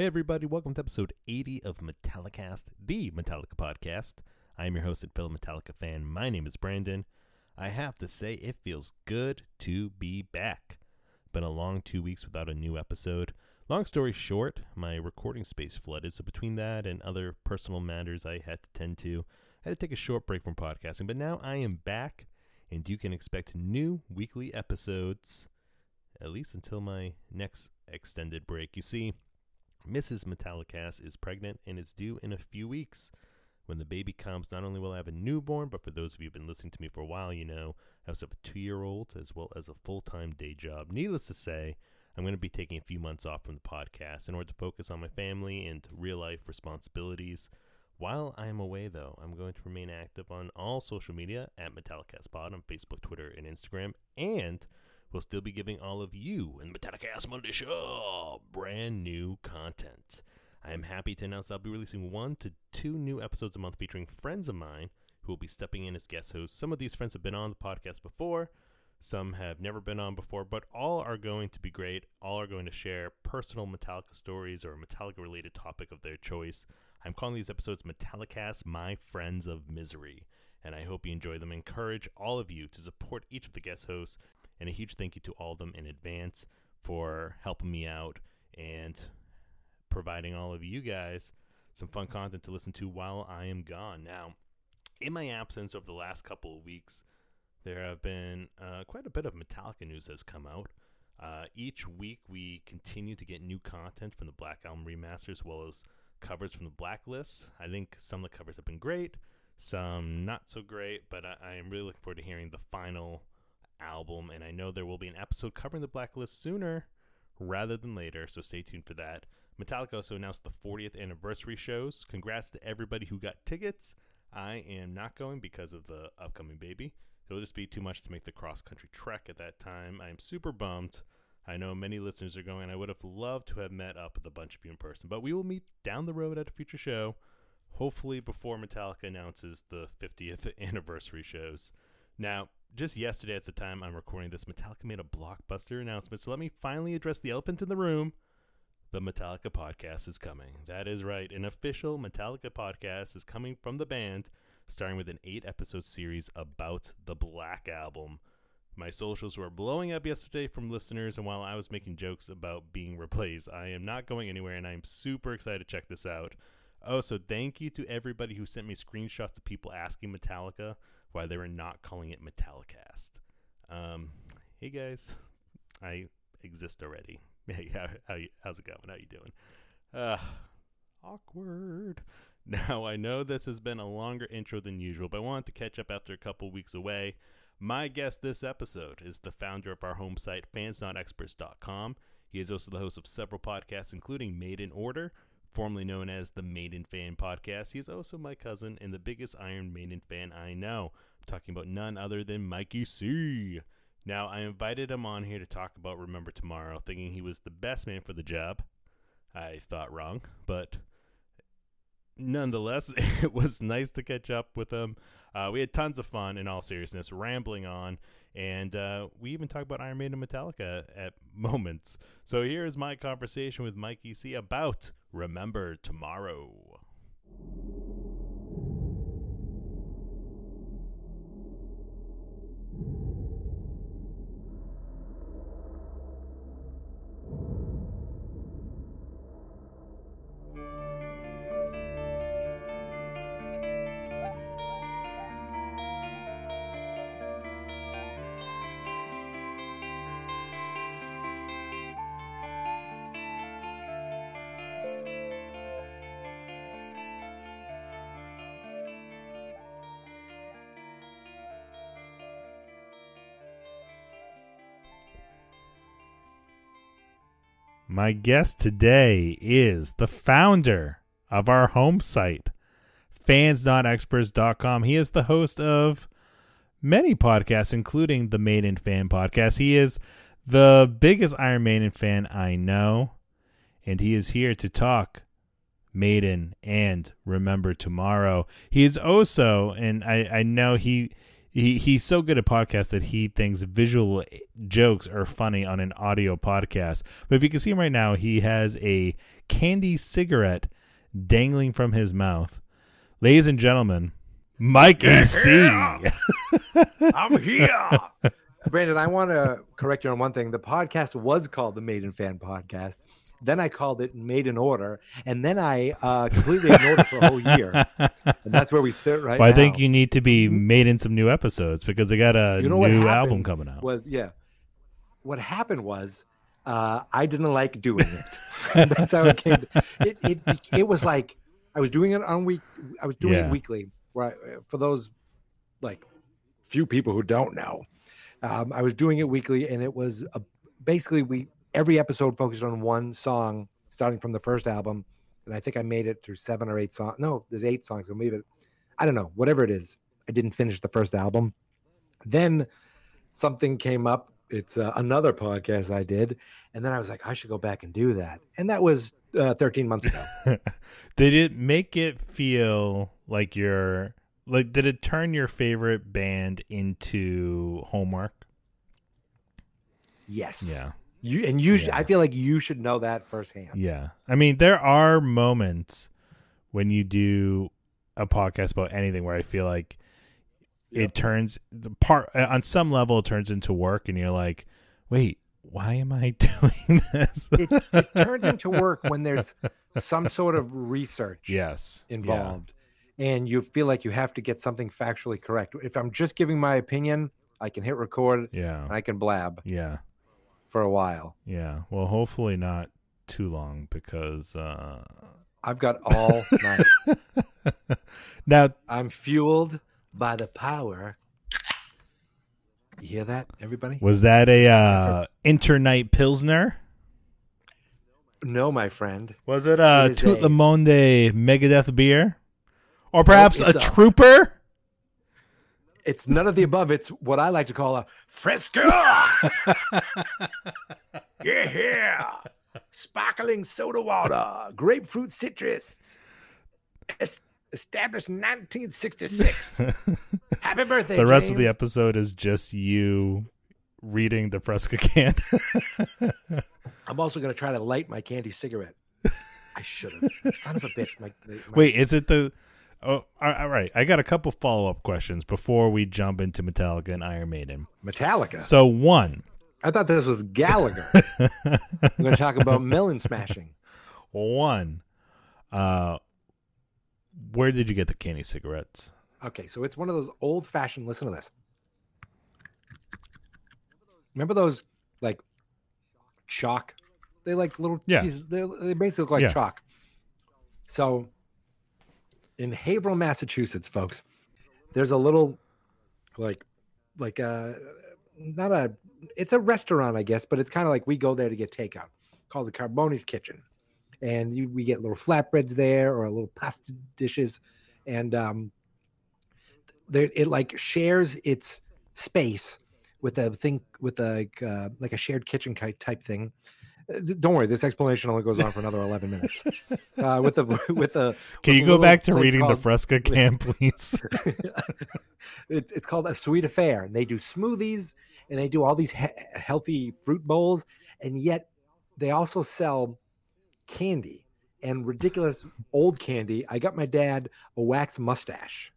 Hey, everybody, welcome to episode 80 of Metallicast, the Metallica podcast. I am your host and fellow Metallica fan. My name is Brandon. I have to say, it feels good to be back. Been a long two weeks without a new episode. Long story short, my recording space flooded, so between that and other personal matters I had to tend to, I had to take a short break from podcasting. But now I am back, and you can expect new weekly episodes, at least until my next extended break. You see, Mrs. Metallicast is pregnant and is due in a few weeks. When the baby comes, not only will I have a newborn, but for those of you who've been listening to me for a while, you know I also have a two year old as well as a full time day job. Needless to say, I'm going to be taking a few months off from the podcast in order to focus on my family and real life responsibilities. While I am away, though, I'm going to remain active on all social media at Metallicastpod on Facebook, Twitter, and Instagram, and we'll still be giving all of you in the Metallicast Monday Show brand new content. I am happy to announce that I'll be releasing one to two new episodes a month featuring friends of mine who will be stepping in as guest hosts. Some of these friends have been on the podcast before, some have never been on before, but all are going to be great. All are going to share personal Metallica stories or a Metallica related topic of their choice. I'm calling these episodes Metallicast My Friends of Misery, and I hope you enjoy them. Encourage all of you to support each of the guest hosts, and a huge thank you to all of them in advance for helping me out and providing all of you guys some fun content to listen to while I am gone. Now, in my absence over the last couple of weeks, there have been uh, quite a bit of Metallica news has come out. Uh, each week, we continue to get new content from the Black Album remasters, as well as covers from the Blacklist. I think some of the covers have been great, some not so great, but I, I am really looking forward to hearing the final album. And I know there will be an episode covering the Blacklist sooner rather than later, so stay tuned for that. Metallica also announced the 40th anniversary shows. Congrats to everybody who got tickets. I am not going because of the upcoming baby. It'll just be too much to make the cross country trek at that time. I am super bummed. I know many listeners are going. I would have loved to have met up with a bunch of you in person, but we will meet down the road at a future show, hopefully before Metallica announces the 50th anniversary shows. Now, just yesterday at the time I'm recording this, Metallica made a blockbuster announcement, so let me finally address the elephant in the room. The Metallica podcast is coming. That is right. An official Metallica podcast is coming from the band, starting with an eight episode series about the Black Album. My socials were blowing up yesterday from listeners, and while I was making jokes about being replaced, I am not going anywhere, and I'm super excited to check this out. Oh, so thank you to everybody who sent me screenshots of people asking Metallica why they were not calling it Metallicast. Um, hey guys, I exist already. Hey, how, how how's it going? How you doing? Uh, awkward. Now I know this has been a longer intro than usual, but I wanted to catch up after a couple weeks away. My guest this episode is the founder of our home site, fansnotexperts.com. He is also the host of several podcasts, including Made in Order, formerly known as the Maiden Fan Podcast. He is also my cousin and the biggest Iron Maiden fan I know. I'm talking about none other than Mikey C. Now, I invited him on here to talk about Remember Tomorrow, thinking he was the best man for the job. I thought wrong, but nonetheless, it was nice to catch up with him. Uh, we had tons of fun, in all seriousness, rambling on, and uh, we even talk about Iron Maiden and Metallica at moments. So here is my conversation with Mikey C about Remember Tomorrow. My guest today is the founder of our home site, fansnotexperts.com. He is the host of many podcasts, including the Maiden Fan Podcast. He is the biggest Iron Maiden fan I know, and he is here to talk Maiden and Remember Tomorrow. He is also, and I, I know he he he's so good at podcasts that he thinks visual jokes are funny on an audio podcast. But if you can see him right now, he has a candy cigarette dangling from his mouth. Ladies and gentlemen, Mikey C. I'm here. Brandon, I want to correct you on one thing. The podcast was called the Maiden Fan Podcast. Then I called it Made an Order, and then I uh, completely ignored it for a whole year. And that's where we sit right well, I now. think you need to be made in some new episodes because they got a You know new album coming out. was yeah. What happened was uh, I didn't like doing it. That's how it came. It, it it was like I was doing it on week. I was doing Yeah. it weekly. Right for those like few people who don't know, um, I was doing it weekly, and it was a, basically we every episode focused on one song, starting from the first album. And I think I made it through seven or eight songs. No, there's eight songs. I So maybe I don't know. Whatever it is, I didn't finish the first album. Then something came up. It's uh, another podcast I did, and then I was like, I should go back and do that. And that was uh, 13 months ago. did it make it feel like you're like did it turn your favorite band into homework? yes. Yeah. You and you. Yeah. I feel like you should know that firsthand. Yeah. I mean, there are moments when you do a podcast about anything where I feel like Yep. it turns the part uh, on some level it turns into work and you're like, "Wait, why am I doing this?" It, it turns into work when there's some sort of research yes. Yeah. involved, and you feel like you have to get something factually correct. If I'm just giving my opinion, I can hit record Yeah. and I can blab Yeah. For a while. Yeah. Well, hopefully not too long because uh I've got all night. now I'm fueled by the power. You hear that, everybody? was that a uh Enter Night pilsner? No, my friend. Was it uh It is Toot a- Le Monde Megadeth beer? Or perhaps a a- trooper? It's none of the above. It's what I like to call a fresco. yeah, sparkling soda water, grapefruit citrus. Es- established 1966. Happy birthday! the rest of the episode is just you reading the Fresca can. I'm also going to try to light my candy cigarette. I should have. Son of a bitch. My, my- Wait, is it the Oh, all right. I got a couple follow-up questions before we jump into Metallica and Iron Maiden. Metallica. So, one, I thought this was Gallagher. We're going to talk about melon smashing. one, uh where did you get the candy cigarettes? Okay, so it's one of those old fashioned. Listen to this. Remember those like chalk? They like little. Yeah. pieces- They, they basically look like Yeah. chalk. So in Haverhill, Massachusetts, folks, there's a little like like a not a it's a restaurant, I guess, but it's kind of like we go there to get takeout called the Carboni's Kitchen. And you, we get little flatbreads there or a little pasta dishes. And um, there it like shares its space with a thing with a uh, like a shared kitchen type thing. Th- Don't worry, this explanation only goes on for another eleven minutes. Uh, with the with the Can with you a go back to place reading the Fresca can, please? it's, it's called a sweet affair. And they do smoothies and they do all these he- healthy fruit bowls, and yet they also sell candy and ridiculous old candy. I got my dad a wax mustache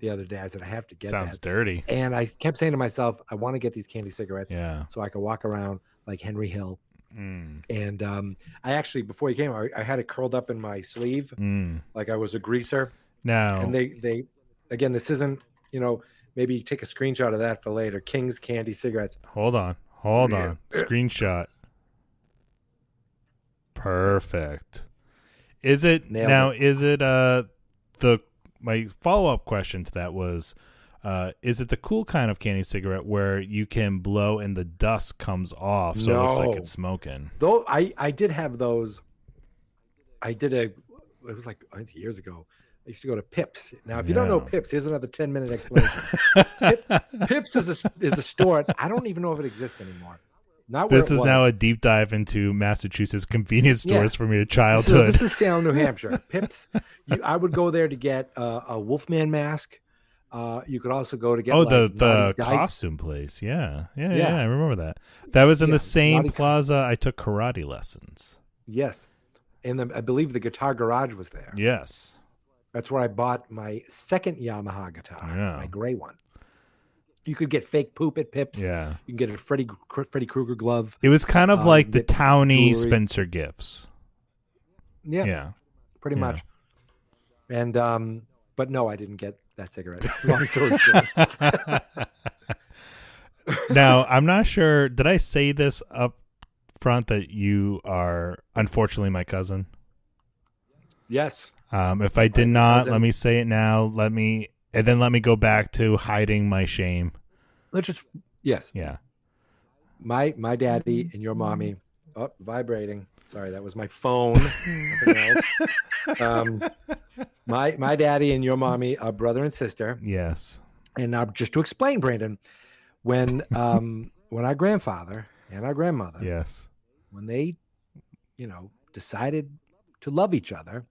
the other day. I said I have to get Sounds that, dirty. and I kept saying to myself, I want to get these candy cigarettes Yeah. so I can walk around like Henry Hill. Mm. And um, I actually, before he came, I, I had it curled up in my sleeve Mm. like I was a greaser Now, and they they again this isn't you know maybe take a screenshot of that for later king's candy cigarettes hold on. Hold on. Screenshot. Perfect. Is it Nailed now is it uh the my follow-up question to that was uh, is it the cool kind of candy cigarette where you can blow and the dust comes off so it looks like it's smoking? though i i did have those i did a it was like years ago i used to go to pips now if you don't know pips here's another 10 minute explanation pips is a is a store i don't even know if it exists anymore not where this is now a deep dive into Massachusetts convenience Yeah. stores from your So childhood. this is Salem, New Hampshire. Pips. You, I would go there to get uh, a Wolfman mask, Uh, you could also go to get oh, like, the the Dice. costume place. Yeah. yeah, yeah, Yeah. I remember that. That was in Yeah, the same Naughty plaza I took karate lessons. Yes, and the, I believe the Guitar Garage was there. Yes. That's where I bought my second Yamaha guitar, Yeah. my gray one. You could get fake poop at Pips. Yeah. You can get a Freddy Freddy Krueger glove. It was kind of Um, like the towny jewelry. Spencer gifts. Yeah, Yeah. pretty much. And um, but no, I didn't get that cigarette. Long story short. now, I'm not sure. Did I say this up front that you are unfortunately my cousin? yes. Um, if I did not, cousin. let me say it now. Let me, and then let me go back to hiding my shame. Let's just yes. Yeah. My my daddy and your mommy. Oh, vibrating. Sorry, that was my phone. Um, my my daddy and your mommy are brother and sister. Yes. And now, just to explain, Brandon, when um, when our grandfather and our grandmother, Yes. when they, you know, decided to love each other,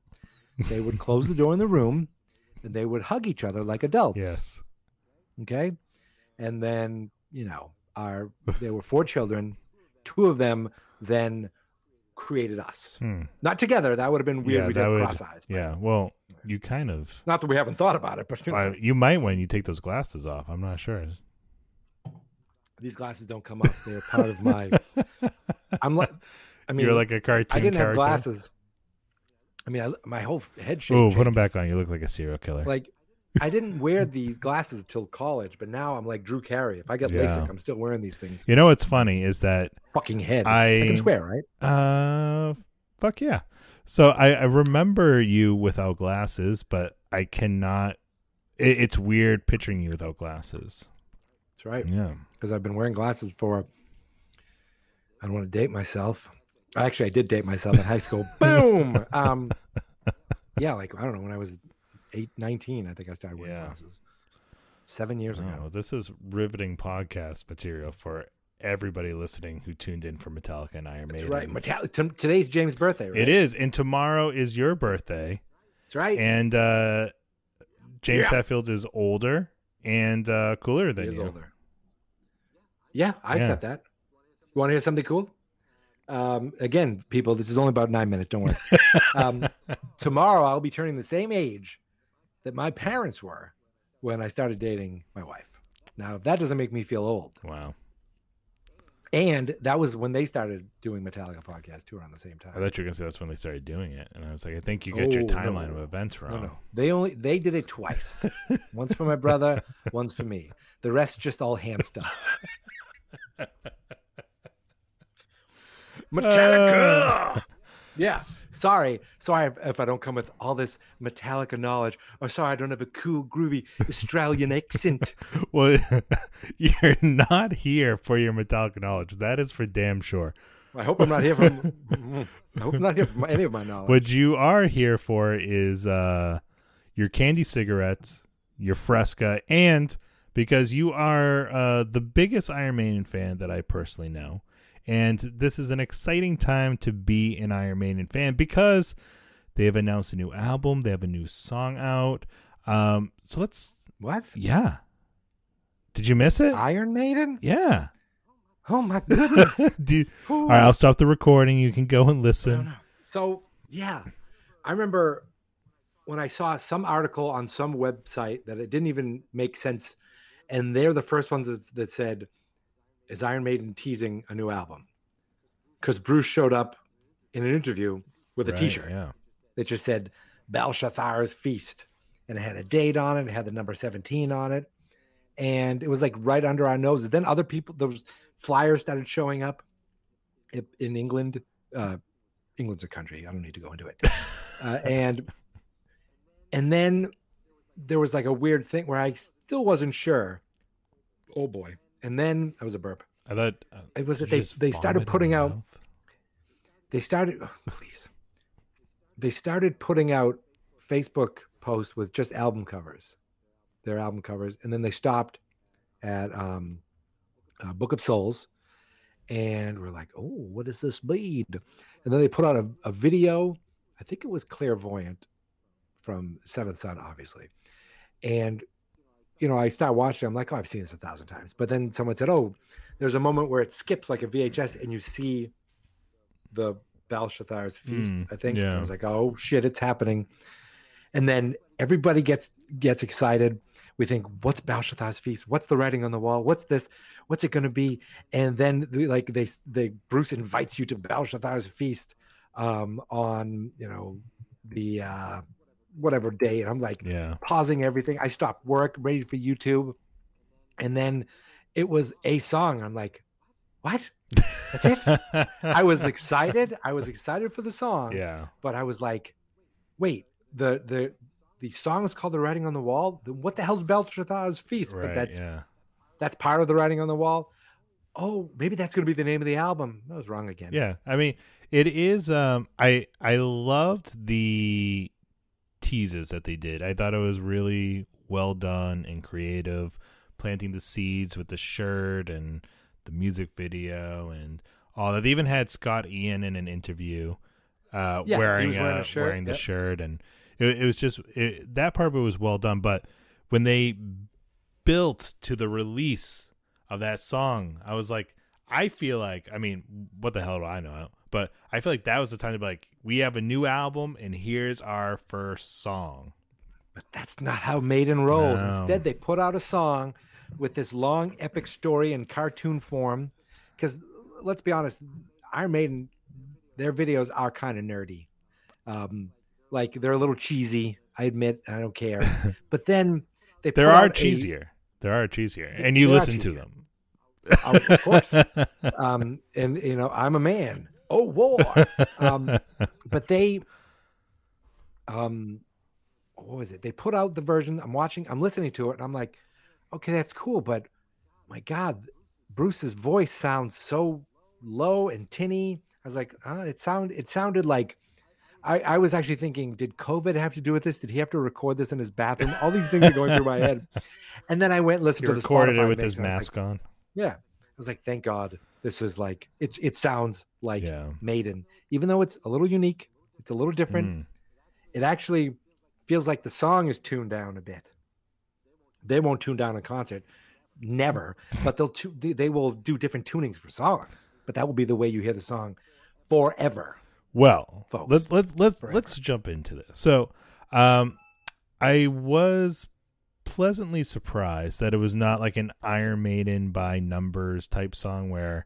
they would close the door in the room, and they would hug each other like adults. Yes. Okay. And then, you know, our there were four children. Two of them then created us. Hmm. Not together. That would have been weird. Yeah, We'd have would- cross eyes. but- Yeah. Well, you kind of. Not that we haven't thought about it, but you know, Uh, you might when you take those glasses off. I'm not sure. these glasses don't come off. They're part of my. I'm like, I mean, You're like a cartoon I didn't character. have glasses. I mean, I, my whole head shape. Oh, put them back on. You look like a serial killer. Like, I didn't wear these glasses until college, but now I'm like Drew Carey. If I get Yeah. LASIK, I'm still wearing these things. you know what's funny is that Fucking head. I- I can swear, right? Uh, fuck yeah. So I, I remember you without glasses, but I cannot. It, it's weird picturing you without glasses. That's right. Yeah. because I've been wearing glasses for. I don't want to date myself. Actually, I did date myself in high school. Boom. Um, yeah, like I don't know when I was eight, 19, I think I started wearing Yeah. glasses. Seven years Oh, ago. this is riveting podcast material for everybody listening who tuned in for Metallica and Iron That's Maiden. right. T- today's James' birthday. Right? It is, and tomorrow is your birthday, That's right. and uh, James Yeah. Hetfield is older and uh, cooler he than is you. older. Yeah, I Yeah. accept that. You want to hear something cool? Um, again, people, this is only about nine minutes. Don't worry. um, tomorrow, I'll be turning the same age that my parents were when I started dating my wife. Now, if that doesn't make me feel old, Wow. and that was when they started doing Metallica podcast too around the same time. I thought you were gonna say that's when they started doing it, and I was like, I think you got your Oh, no. timeline of events No, wrong. no, they only they did it twice. once for my brother, once for me. The rest just all hand stuff. Metallica. Uh, yeah. Sorry, sorry if, I don't come with all this Metallica knowledge, or sorry I don't have a cool, groovy Australian accent. Well, you're not here for your Metallica knowledge. That is for damn sure. I hope I'm not here from. I hope I'm not here for any of my knowledge. What you are here for is uh, your candy cigarettes, your Fresca, and because you are uh, the biggest Iron Maiden fan that I personally know. And this is an exciting time to be an Iron Maiden fan because they have announced a new album, they have a new song out. Um, so let's, what? yeah. Did you miss it? Iron Maiden? yeah. Oh my goodness! Do you- all right, I'll stop the recording. You can go and listen. So yeah, I remember when I saw some article on some website that it didn't even make sense, and they're the first ones that, that said, "Is Iron Maiden teasing a new album?" Because Bruce showed up in an interview with a Right, T-shirt Yeah. that just said Belshazzar's Feast, and it had a date on it. It had the number seventeen on it, and it was like right under our noses. Then other people, those flyers started showing up in England. Uh, England's a country. I don't need to go into it. Uh, and and then there was like a weird thing where I still wasn't sure. Oh boy! And then that was a burp. I thought uh, It was that they they started putting out mouth? they started oh, please they started putting out facebook posts with just album covers their album covers and then they stopped at um uh, book of souls and we're like oh what does this mean and then they put out a, a video i think it was clairvoyant from seventh son obviously and you know, I start watching. I'm like, oh, I've seen this a thousand times. But then someone said, oh, there's a moment where it skips like a VHS, and you see the Belshazzar's feast. Mm, I think. And yeah. I was like, oh shit, it's happening. And then everybody gets gets excited. We think, what's Belshazzar's feast? What's the writing on the wall? What's this? What's it going to be? And then the- like they they Bruce invites you to Belshazzar's feast um, on you know the uh, whatever day, and I'm like Yeah. pausing everything. I stopped work, ready for YouTube, and then it was a song. I'm like, what? That's it. I was excited. I was excited for the song, yeah. but I was like, wait, the the the song is called "The Writing on the Wall." The- what the hell's Belshazzar's feast? but that's yeah. that's part of the writing on the wall. Oh, maybe that's going to be the name of the album. I was wrong again. Yeah, I mean, it is. Um, I I loved the teases that they did. I thought it was really well done and creative, planting the seeds with the shirt and the music video and all that. They even had Scott Ian in an interview, uh, Yeah, wearing wearing uh, wearing the yep. shirt, and it, it was just it, that part of it was well done. But when they built to the release of that song, I was like, I feel like, I mean, what the hell do I know? But I feel like that was the time to be like, we have a new album, and here's our first song. But that's not how Maiden rolls. No. Instead, they put out a song with this long epic story in cartoon form. Because let's be honest, Iron Maiden, their videos are kind of nerdy. Um, like they're a little cheesy. I admit, I don't care. but then they There put are out a- cheesier. There are cheesier, and you listen to them. Oh, of course. um, and you know, I'm a man. Oh, war. Um, but they, um, what was it? They put out the version. I'm watching. I'm listening to it, and I'm like, okay, that's cool. But my God, Bruce's voice sounds so low and tinny. I was like, uh, it sound. It sounded like. I, I was actually thinking, did COVID have to do with this? Did he have to record this in his bathroom? All these things are going through my head. And then I went and he listened to the recorded Spotify it with his was like, mask on. yeah. I was like, thank God this was like it it sounds like Yeah. Maiden. Even though it's a little unique, it's a little different. Mm. It actually feels like the song is tuned down a bit. They won't tune down a concert, never, but they'll tu- they, they will do different tunings for songs. But that will be the way you hear the song forever. Well, Folks, let's let's let's let's jump into this. So, um, I was pleasantly surprised that it was not like an Iron Maiden by numbers type song where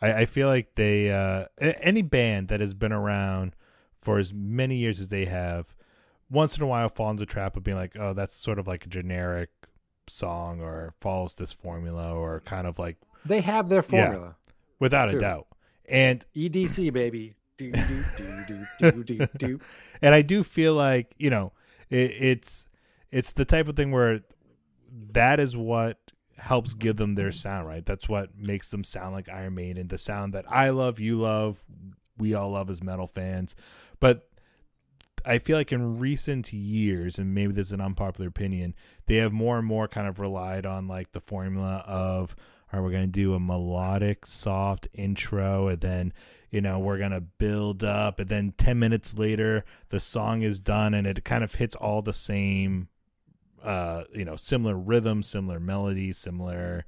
I, I feel like they uh, any band that has been around for as many years as they have, once in a while fall into the trap of being like, oh, that's sort of like a generic song or follows this formula or kind of like They have their Yeah. formula. without a doubt. And EDC baby. Do, do, do, do, do, do, do. and I do feel like you know it, it's it's the type of thing where that is what helps give them their sound right. That's what makes them sound like Iron Maiden, the sound that I love, you love, we all love as metal fans. But I feel like in recent years, and maybe this is an unpopular opinion, they have more and more kind of relied on like the formula of, all right, we're going to do a melodic, soft intro, and then, you know, we're going to build up, and then 10 minutes later, the song is done, and it kind of hits all the same, uh, you know, similar rhythm, similar melody, similar,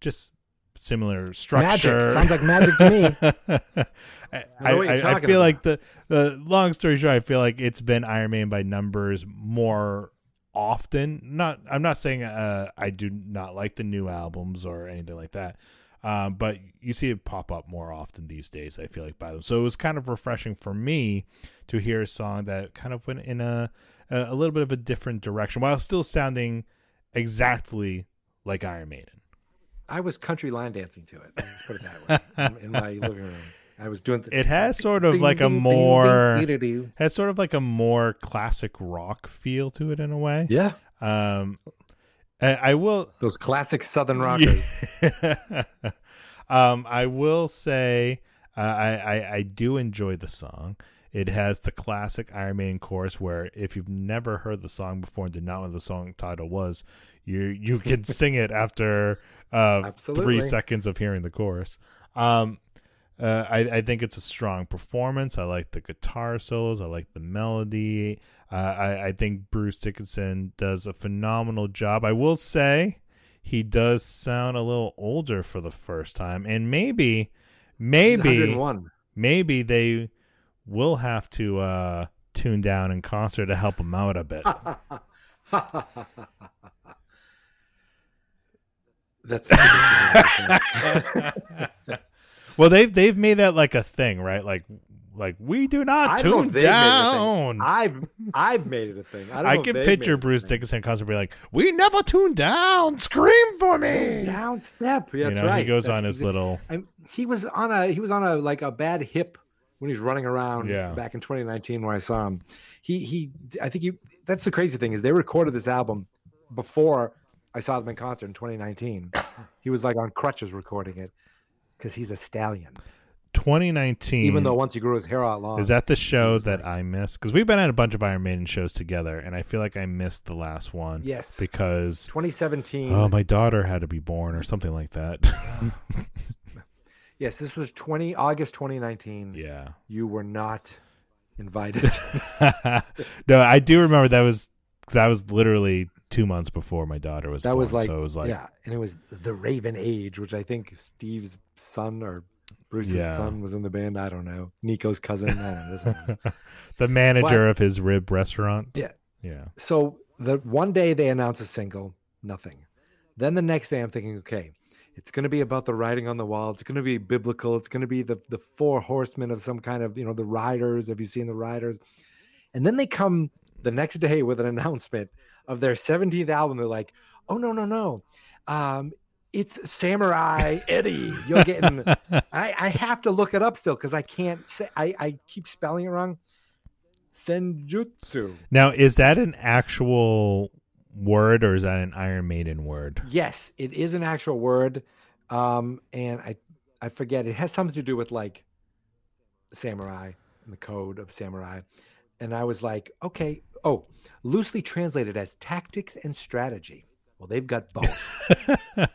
just similar structure. Magic. Sounds like magic to me. I, I what you're I- I feel about. like the, the long story short, I feel like it's been Iron Man by numbers more often. Not, I'm not saying uh, I do not like the new albums or anything like that, um, but you see it pop up more often these days. I feel like by them, so it was kind of refreshing for me to hear a song that kind of went in a a, a little bit of a different direction while still sounding exactly like Iron Maiden. I was country line dancing to it. Put it that way. in, in my living room, I was doing. The, It has sort of Ding, like a ding, more ding, dee-dee-doo. has sort of like a more classic rock feel to it in a way. Yeah, Um, I, I will. those classic Southern rockers. um, I will say uh, I, I I do enjoy the song. It has the classic Iron Maiden chorus where if you've never heard the song before and did not know what the song title was, you you can sing it after uh, three seconds of hearing the chorus. Um, uh, I, I think it's a strong performance. I like the guitar solos. I like the melody. Uh, I, I think Bruce Dickinson does a phenomenal job. I will say he does sound a little older for the first time, and maybe, maybe, maybe they will have to uh, tune down in concert to help him out a bit. That's well, they've they've made that like a thing, right? Like like we do not tune if they've made it a down. I've I've made it a thing. I, don't I can picture Bruce. Dickinson concert be like, "We never tune down. Scream for me." down step. Yeah, that's you know, right. he goes That's on his little. I'm, he was on a he was on a like a bad hip when he was running around Yeah. back in 2019 when I saw him. He he I think you that's the crazy thing is they recorded this album before I saw them in concert in 2019. He was like on crutches recording it because he's a stallion. 2019. Even though once he grew his hair out long, is that the show that like- I missed? Because we've been at a bunch of Iron Maiden shows together, and I feel like I missed the last one yes because 2017. oh, my daughter had to be born or something like that. yes, this was 20 August 2019. yeah. You were not invited. no, I do remember that was that was literally two months before my daughter was. that born, was like, so it was like yeah, and it was the Raven Age, which I think Steve's son or Bruce's Yeah. son was in the band. I don't know. Nico's cousin. I don't know. This one. the manager of his rib restaurant. Yeah. Yeah. So the one day they announce a single, nothing. Then the next day I'm thinking, okay, it's going to be about the writing on the wall. It's going to be biblical. It's going to be the the four horsemen of some kind of you know the riders. Have you seen the riders? And then they come the next day with an announcement of their 17th album. They're like, oh no no no, um, it's Samurai Eddie. You're getting. I I have to look it up still because I can't say. I I keep spelling it wrong. Senjutsu. Now, is that an actual word or is that an Iron Maiden word? Yes, it is an actual word, um, and I I forget. It has something to do with like samurai and the code of samurai, and I was like, okay, oh, loosely translated as tactics and strategy. Well, they've got both.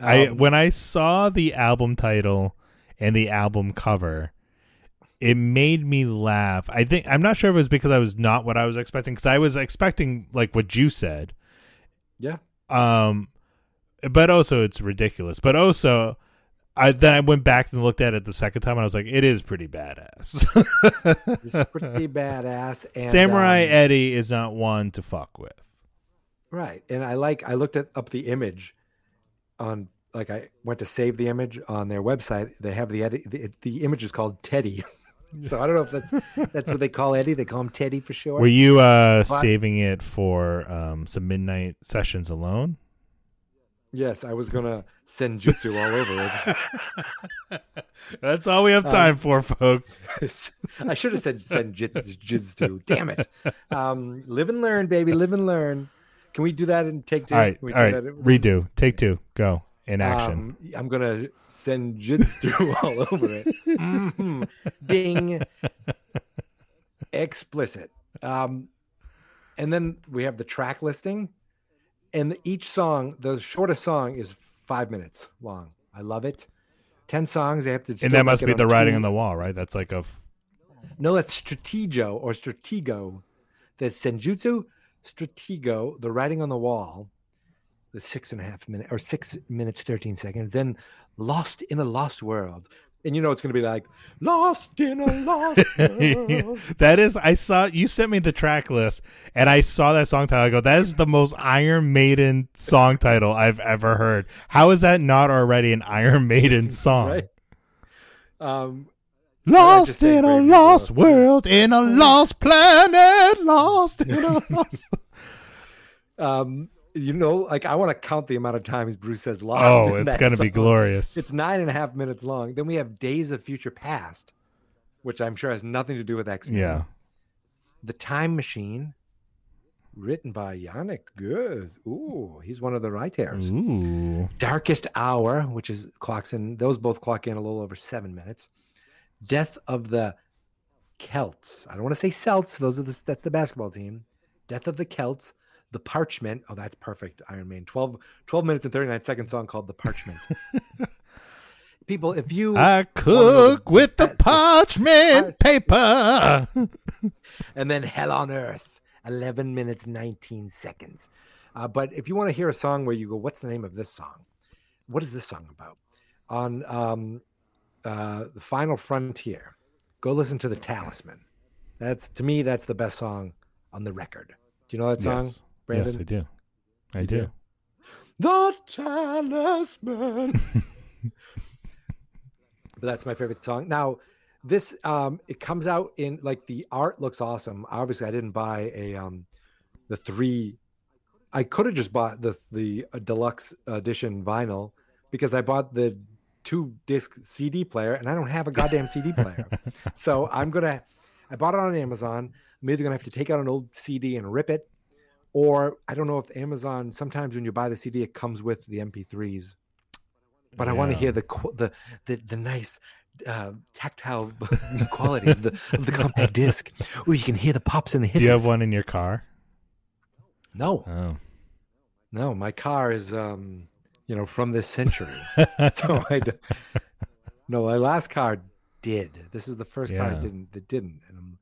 I Um, when I saw the album title and the album cover, it made me laugh. I think I'm not sure if it was because I was not what I was expecting because I was expecting like what you said. yeah, Um, but also it's ridiculous. But also, I then I went back and looked at it the second time and I was like, it is pretty badass. it's pretty badass. And, Samurai um, Eddie is not one to fuck with. Right. And I like I looked at up the image on like I went to save the image on their website. They have the edit the, the image is called Teddy. so I don't know if that's that's what they call Eddie. They call him Teddy for short. Were you uh, But- saving it for um, some midnight sessions alone? yes, I was gonna send jutsu all over it. That's all we have time for, folks. I should have said send jutsu. Damn it. Um, live and learn, baby. Live and learn. Can we do that in take two? All right, do in- Redo. Take two. Go in action. Um, I'm gonna send jutsu all over it. Mhm. Ding. Explicit. Um, and then we have the track listing, and each song, the shortest song, is five minutes long. I love it. Ten songs. They have to. and that must be the writing two- on the wall, right? That's like a. f- No, that's Stratego or Stratego. That's Senjutsu, Stratego, the writing on the wall, the six and a half minute or six minutes, 13 seconds. Then Lost in a Lost World. And you know it's going to be like Lost in a Lost World. that is, I saw you sent me the track list, and I saw that song title. I go, that is the most Iron Maiden song title I've ever heard. How is that not already an Iron Maiden song? right? Um, Lost in a lost World. world, in a lost planet, lost in a lost. um, you know, like I want to count the amount of times Bruce says lost. oh, it's gonna be glorious. It's nine and a half minutes long. Then we have Days of Future Past, which I'm sure has nothing to do with X Men. yeah. The Time Machine, written by Janick Gers. Ooh, he's one of the writers. Ooh. Darkest Hour, which is clocks in, those both clock in a little over seven minutes. Death of the Celts. I don't want to say Celts. Those are the that's the basketball team. Death of the Celts. The Parchment. Oh, that's perfect. Iron Man. 12, 12 minutes and 39 second song called The Parchment. People, if you I know the cook with the parchment paper. and then Hell on Earth, 11 minutes 19 seconds. Uh, but if you want to hear a song where you go, what's the name of this song? What is this song about? On um, uh, the Final Frontier, go listen to the Talisman. That's to me, that's the best song on the record. Do you know that song, yes. Brandon? Yes, I do. I do. do? The Talisman. but that's my favorite song. Now, this um it comes out in like the art looks awesome. Obviously, I didn't buy a um the three. I could have just bought the the uh, deluxe edition vinyl because I bought the two disc CD player and I don't have a goddamn CD player. So I'm gonna. I bought it on Amazon. I'm either gonna have to take out an old CD and rip it, or I don't know if Amazon. Sometimes when you buy the CD, it comes with the MP3s. But I want to hear the the the, the nice uh, tactile quality of the of the compact disc, where you can hear the pops and the hisses. Do you have one in your car? No, Oh. no, my car is um, you know, from this century. so I d- no, my last car did. This is the first car Yeah. that didn't that didn't, and I'm,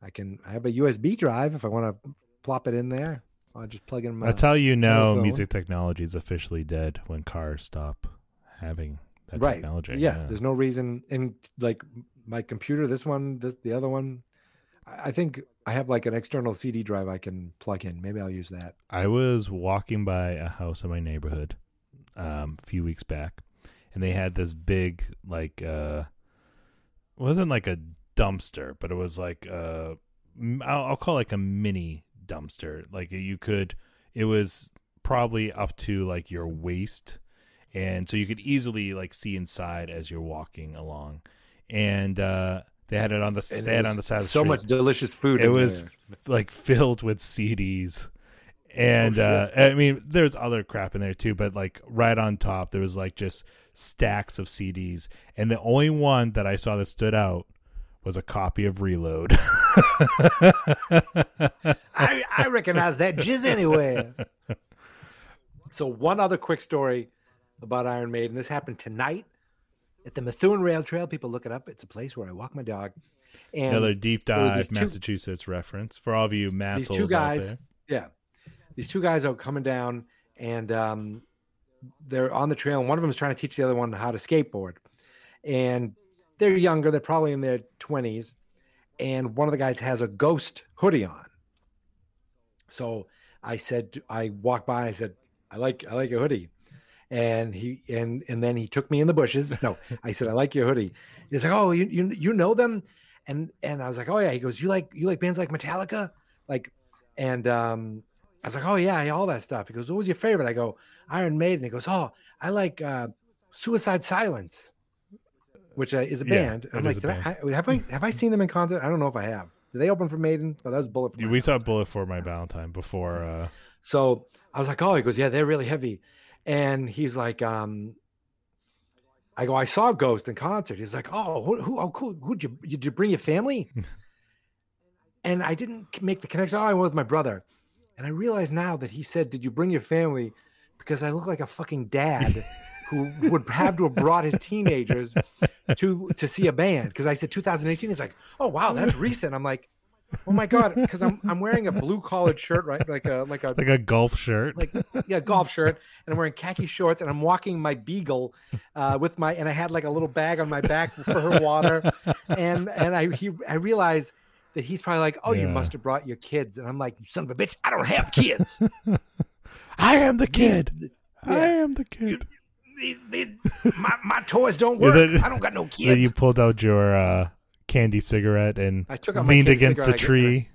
I can I have a USB drive if I want to plop it in there. I'll just plug in my. That's how you know telephone. music technology is officially dead when cars stop having that right. technology. Yeah, there's no reason. in like my computer, this one, this the other one, I I think I have like an external CD drive I can plug in. Maybe I'll use that. I was walking by a house in my neighborhood um, a few weeks back, and they had this big like uh, it wasn't like a dumpster, but it was like uh, m- I'll, I'll call it like a mini dumpster. Like you could, it was probably up to like your waist, and so you could easily like see inside as you're walking along, and uh, they had it on the And they had on the side of the so street much delicious food. it was f- like filled with CDs. And Oh, uh. I mean, there's other crap in there too, but like right on top, there was like just stacks of CDs. And the only one that I saw that stood out was a copy of Reload. I, I recognize that jizz anywhere. So one other quick story about Iron Maiden. This happened tonight at the Methuen Rail Trail. People look it up. It's a place where I walk my dog. And Another deep dive two- Massachusetts reference for all of you these massholes two out there. yeah, these two guys are coming down, and um, they're on the trail, and one of them is trying to teach the other one how to skateboard, and they're younger, they're probably in their twenties, and one of the guys has a ghost hoodie on. So I said, I walked by, I said, I like, I like your hoodie. And he and and then he took me in the bushes. No, I said, I like your hoodie. He's like, Oh, you you you know them? And and I was like, Oh yeah. He goes, You like you like bands like Metallica? Like, and um I was like, Oh yeah, all that stuff. He goes, What was your favorite? I go, Iron Maiden. He goes, Oh, I like uh Suicide Silence, which uh, is a band. it I'm like, Did I, I- have I have I seen them in concert? I don't know if I have. Did they open for Maiden? Oh, that was Bullet. For My We saw Valentine. Bullet for My Valentine before. Uh, So I was like, oh, he goes, yeah, they're really heavy. And he's like, um, I go, I saw Ghost in concert. He's like, oh, who, who oh, cool. Who'd you, did you bring your family? and I didn't make the connection. Oh, I went with my brother. And I realize now that he said, did you bring your family? Because I look like a fucking dad who would have to have brought his teenagers to to see a band. Because I said 2018. He's like, oh wow, that's recent. I'm like, oh my god, because I'm I'm wearing a blue collared shirt, right? Like a like a like a golf shirt. like yeah golf shirt and i'm wearing khaki shorts and i'm walking my beagle uh, with my and i had like a little bag on my back for her water and and i he i realized that he's probably like oh you must have brought your kids and i'm like son of a bitch i don't have kids I am the These- kid. I am the kid. They- they- my, my toys don't Yeah, work then- i don't got no Then kids you pulled out your uh, candy cigarette and I took out leaned against a cigarette, I got- tree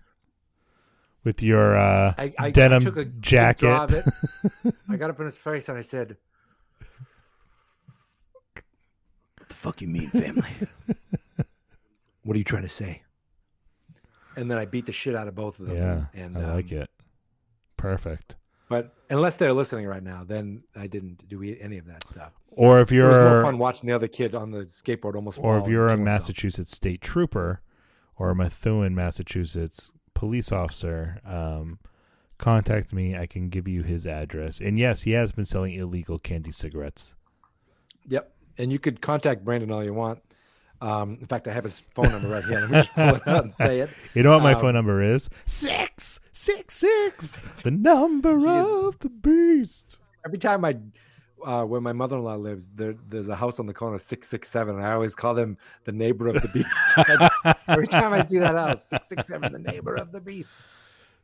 with your uh, I, I, denim I took a jacket. draw of it. I got up in his face and I said, "What the fuck you mean, family? what are you trying to say?" And then I beat the shit out of both of them. yeah, and I like um, it. Perfect. But unless they're listening right now, then I didn't do any of that stuff. Or if It was more you're fun watching the other kid on the skateboard almost. or if you're a kill himself. Massachusetts state trooper or a Methuen, Massachusetts police officer, um, contact me. I can give you his address. And yes, he has been selling illegal candy cigarettes. Yep. And you could contact Brandon all you want. Um, in fact, I have his phone number right here. Let me just pull it out and say it. You know what my Um, phone number is? Six six six. the number of the beast. Every time I, uh, where my mother-in-law lives, there, there's a house on the corner six six seven, and I always call them the neighbor of the beast. Just- every time I see that house, six six seven, the neighbor of the beast.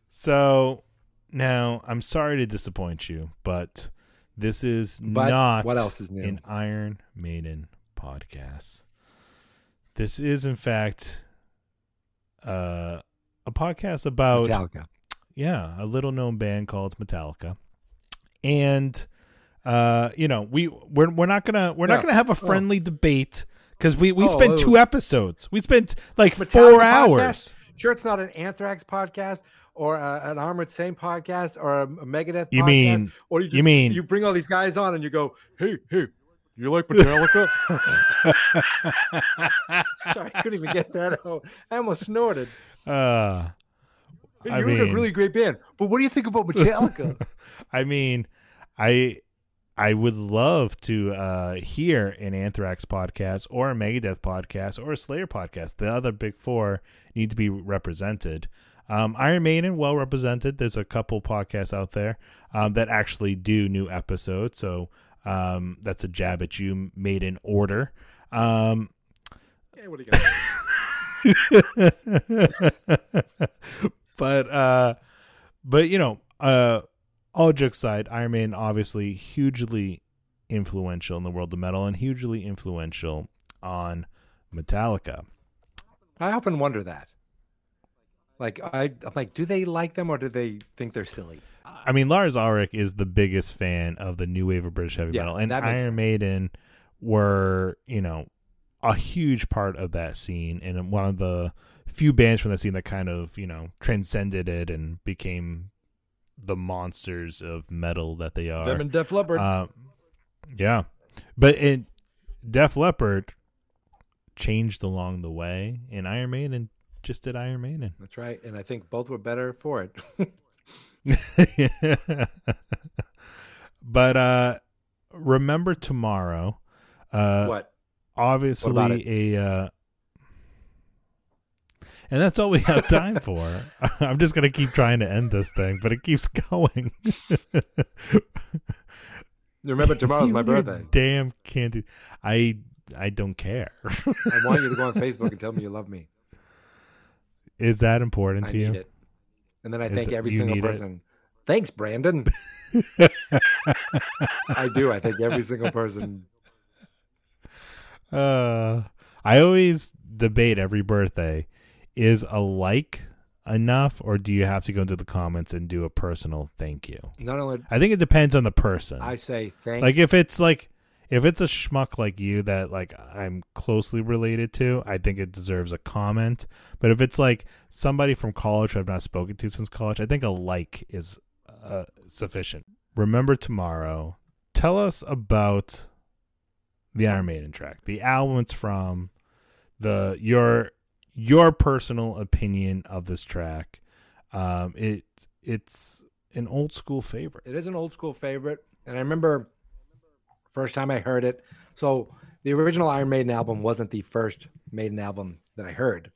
So now I'm sorry to disappoint you, but this is But not what else is new? an Iron Maiden podcast. This is in fact uh, a podcast about Metallica. yeah, a little known band called Metallica. And uh, you know, we we're we're not gonna we're Yeah. not gonna have a Oh. friendly debate because we we Oh, spent oh. two episodes. We spent like Metallica four podcast? hours. Sure, it's not an Anthrax podcast or a, an Armored Saint podcast or a, a Megadeth. You podcast, mean- or you, just, you mean- you bring all these guys on and you go, hey, hey, you like Metallica? Sorry, I couldn't even get that out. I almost snorted. Uh, Hey, I you're in a really great band, but what do you think about Metallica? I mean, I I would love to uh, hear an Anthrax podcast or a Megadeth podcast or a Slayer podcast. The other big four need to be represented. Um, Iron Maiden, well represented. There's a couple podcasts out there um, that actually do new episodes. So um, that's a jab at you, made in order. Um, hey, what do you got? but uh but you know uh all jokes aside iron man obviously hugely influential in the world of metal and hugely influential on metallica I often wonder that. Like, I, I'm like, do they like them or do they think they're silly? I mean lars ulrich is the biggest fan of the new wave of british heavy Yeah, metal and iron sense. maiden were you know a huge part of that scene and one of the few bands from that scene that kind of you know transcended it and became the monsters of metal that they are Them and Def Leppard. Uh, yeah, but it Def Leppard changed along the way, and Iron Maiden just did Iron Maiden. That's right. And I think both were better for it. but uh, remember tomorrow. Uh, what? obviously What a. Uh, and that's all we have time for. I'm just gonna keep trying to end this thing, but it keeps going. Remember, tomorrow's my You and your birthday. Damn candy. I I don't care. I want you to go on Facebook and tell me you love me. Is that important I to you? it. And then I thank every single need it? person. Thanks, Brandon. I do. I thank every single person. Uh, I always debate every birthday: is a like enough, or do you have to go into the comments and do a personal thank you? Not only I think it depends on the person. I say thanks. like if it's like if it's a schmuck like you that like I'm closely related to, I think it deserves a comment. But if it's like somebody from college who I've not spoken to since college, I think a like is uh, sufficient. Remember tomorrow. Tell us about the Iron Maiden track, the album it's from, the your your personal opinion of this track. Um, it it's an old school favorite. it is an old school favorite, and I remember first time I heard it. So the original Iron Maiden album wasn't the first Maiden album that I heard,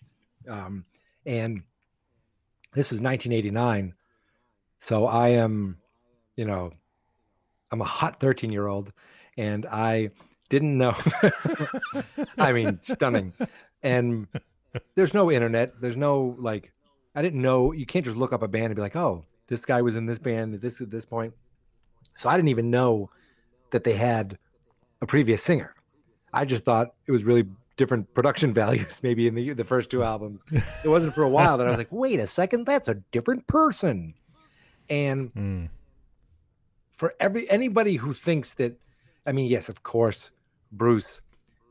um, and this is 1989. So I am, you know, I'm a hot 13 year old, and I didn't know. I mean, stunning. And there's no internet. There's no like, I didn't know. You can't just look up a band and be like, oh, this guy was in this band at this at this point. So I didn't even know that they had a previous singer. I just thought it was really different production values, maybe in the the first two albums. It wasn't for a while that I was like, wait a second, that's a different person. And Mm. for every anybody who thinks that i mean yes of course bruce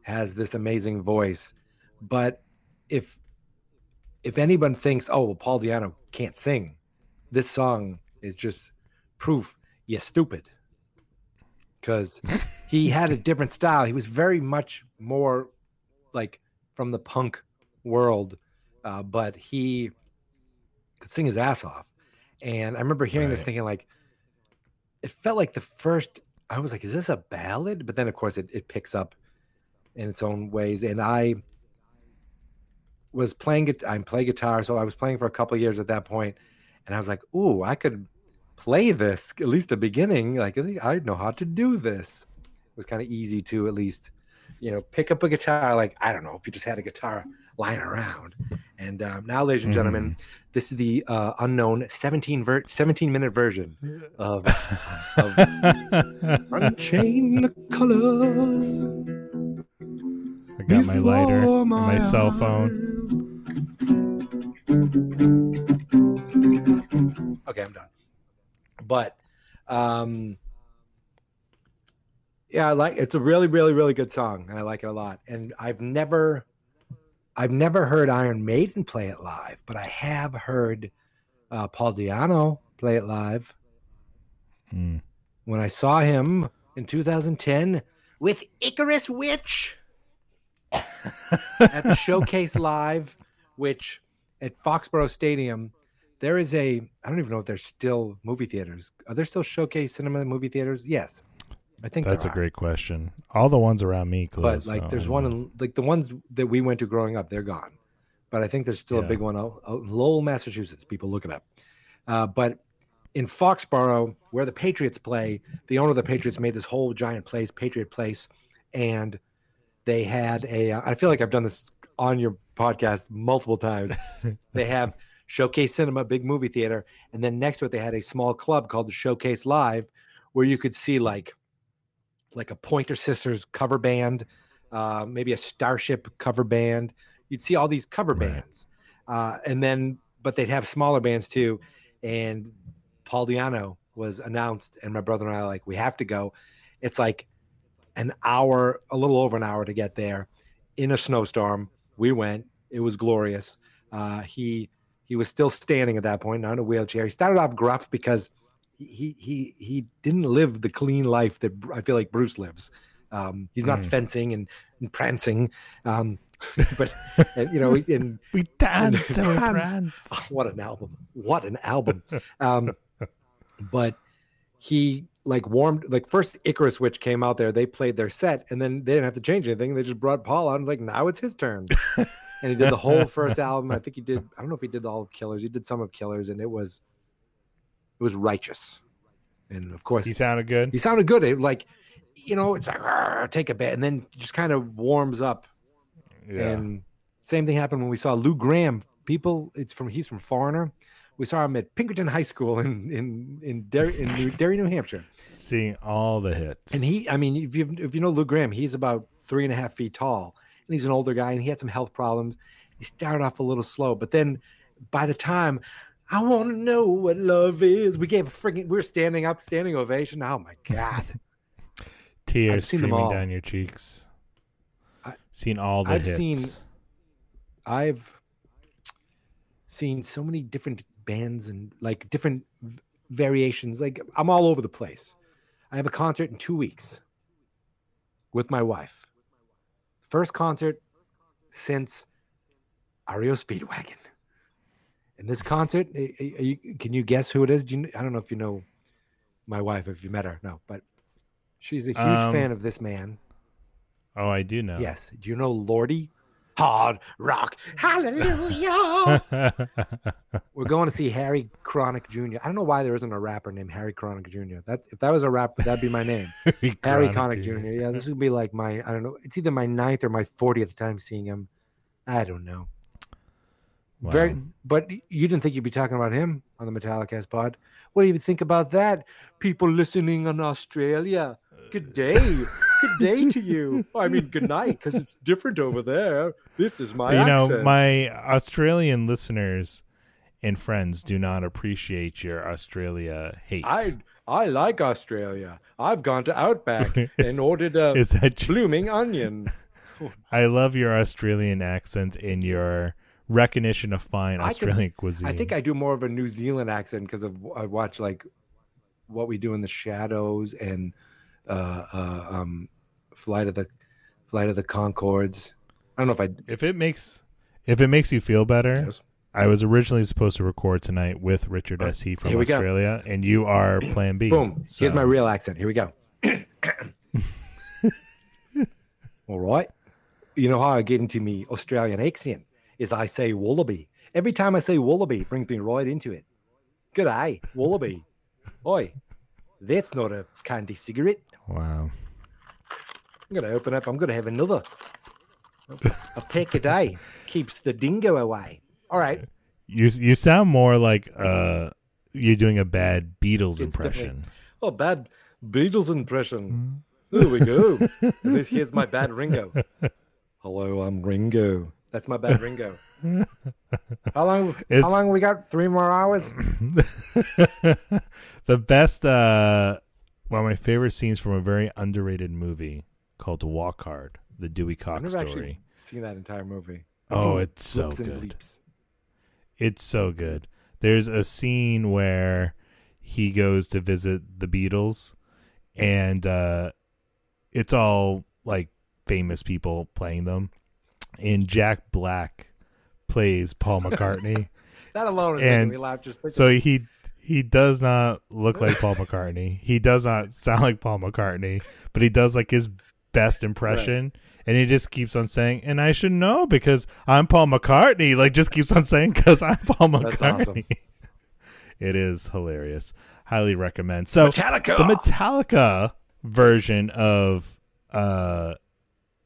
has this amazing voice but if if anyone thinks oh well paul di'anno can't sing this song is just proof you're stupid because he had a different style. He was very much more like from the punk world uh, but he could sing his ass off. And i remember hearing this thinking like it felt like the first i was like is this a ballad? But then of course it, it picks up in its own ways. And i was playing it. I'm playing guitar, so I was playing for a couple of years at that point, and I was like, "Ooh, I could play this at least the beginning. Like I know how to do this." It was kind of easy to at least, you know, pick up a guitar. Like I don't know if you just had a guitar lying around. And um, now, ladies and gentlemen, this is the uh, unknown 17 ver- 17 minute version of, of Unchain the Colors. I got my lighter, before and my cell phone. Okay, I'm done. But um yeah, I like it's a really, really, really good song. and I like it a lot. And I've never I've never heard Iron Maiden play it live, but I have heard uh, Paul Di'Anno play it live. Mm. When I saw him in 2010 with Icarus Witch at the Showcase Live, which at Foxborough Stadium, there is a I don't even know if there's still movie theaters. Are there still Showcase Cinema movie theaters? Yes, I think That's a are. great question. All the ones around me close. But like, so there's one in like the ones that we went to growing up, they're gone. But I think there's still a big one out, out in Lowell, Massachusetts. People look it up. Uh, but in Foxborough, where the Patriots play, the owner of the Patriots made this whole giant place, Patriot Place, and they had a. uh, I feel like I've done this on your podcast multiple times. they have Showcase Cinema, big movie theater, and then next to it they had a small club called the Showcase Live, where you could see like like a Pointer Sisters cover band, uh, maybe a Starship cover band. You'd see all these cover Right. bands, uh, and then but they'd have smaller bands too. And Paul Di'Anno was announced, and my brother and I like, we have to go. It's like an hour, a little over an hour to get there in a snowstorm. We went. It was glorious. Uh, he he was still standing at that point, not in a wheelchair. He started off gruff because he he he didn't live the clean life that I feel like Bruce lives. Um, he's not Mm. fencing and, and prancing, um, but and, you know, and we dance and we Prance. prance. Oh, what an album! What an album! Um, but he like warmed like first Icarus Witch came out there. They played their set, and then they didn't have to change anything. They just brought Paul out and like now it's his turn. And he did the whole first album. I think he did. I don't know if he did all of Killers. He did some of Killers, and it was it was righteous. And of course, He sounded good. he sounded good. It, like you know, it's like take a bit, and then just kind of warms up Yeah. and same thing happened when we saw Lou Gramm. People, it's from he's from Foreigner. We saw him at Pinkerton High School in in in Derry, in New, Derry, New Hampshire. Seeing all the hits. And he, I mean, if you if you know Lou Gramm, he's about three and a half feet tall, and he's an older guy, and he had some health problems. He started off a little slow, but then by the time I want to know what love is, we gave a freaking. we are standing up, standing ovation. Oh my god! Tears streaming down your cheeks. I- seen all the I've hits. seen- I've seen so many different bands and like different variations. Like I'm all over the place. I have a concert in two weeks with my wife. First concert since REO Speedwagon. And this concert, eh, eh, can you guess who it is? Do you, I don't know if you know my wife, if you met her. No, but she's a huge Um, fan of this man. oh, I do know. Yes. Do you know Lordi? Hard rock. Hallelujah. We're going to see Harry Chronic Jr. I don't know why there isn't a rapper named Harry Chronic Jr. That's if that was a rapper, that'd be my name. Harry Chronic Jr. Yeah, this would be like my I don't know. It's either my ninth or my 40th time seeing him. I don't know. Very, Wow. but you didn't think you'd be talking about him on the Metallicast pod. What do you think about that? People listening in Australia. Good day. good day to you. I mean, good night, because it's different over there. This is my you know, my Australian listeners and friends do not appreciate your Australia hate. I I like Australia. I've gone to Outback Is- and ordered a Is that true? blooming onion. I love your Australian accent and your recognition of fine I could- Australian cuisine. I think I do more of a New Zealand accent because of I watch like what we do in the shadows and uh, uh, um, flight of the flight of the Conchords. I don't know if I if it makes if it makes you feel better, Yes. I was originally supposed to record tonight with Richard S. He from we go. Australia, and you are Plan B. boom. Here's my real accent. Here we go. All right. You know how I get into me Australian accent is I say wallaby. Every time I say wallaby, it brings me right into it. Good eye, wallaby. Oi, that's not a candy cigarette. Wow. I'm gonna open up. I'm gonna have another. A pack a day keeps the dingo away. All right, You you sound more like uh you're doing a bad Beatles impression. oh bad Beatles impression. There we go. This here's my bad Ringo. Hello, I'm Ringo. That's my bad Ringo. How long? It's- How long we got? Three more hours. the best uh one of my favorite scenes from a very underrated movie called Walk Hard, the Dewey Cox I've never story. actually seen that entire movie. I've Oh, it's so good. It's so good. There's a scene where he goes to visit the Beatles and uh it's all like famous people playing them. And Jack Black plays Paul McCartney. That alone is And making me laugh. Just so he he does not look like Paul McCartney. He does not sound like Paul McCartney, but he does like his best impression. And he just keeps on saying, and I should know because I'm Paul McCartney. Like, just keeps on saying, because I'm Paul That's McCartney. awesome. it is hilarious. Highly recommend. So, Metallica. the Metallica version of uh,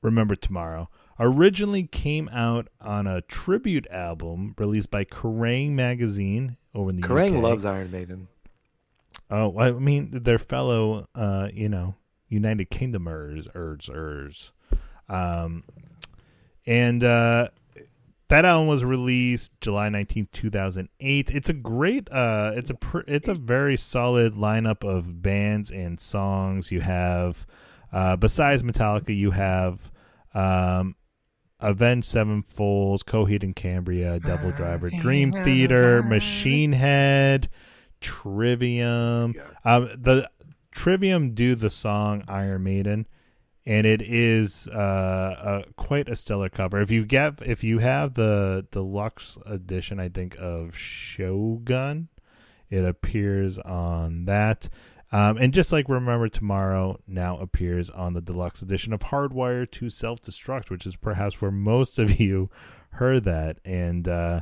Remember Tomorrow originally came out on a tribute album released by Kerrang magazine over in the Kerrang UK. loves Iron Maiden. Oh, I mean, their fellow, uh, you know, United Kingdomers, ers, ers. Um, and uh, that album was released July nineteenth, two thousand eight. It's a great, uh, it's a, pr- it's a very solid lineup of bands and songs. You have, uh, besides Metallica, you have, um, Avenged Sevenfolds, Coheed and Cambria, DevilDriver, Dream Theater, Machine Head, Trivium. Um, the Trivium do the song Iron Maiden, and it is uh, a, quite a stellar cover. If you get if you have the deluxe edition, I think of Shogun, it appears on that. Um, and just like Remember Tomorrow now appears on the deluxe edition of Hardwire to Self Destruct, which is perhaps where most of you heard that. And uh,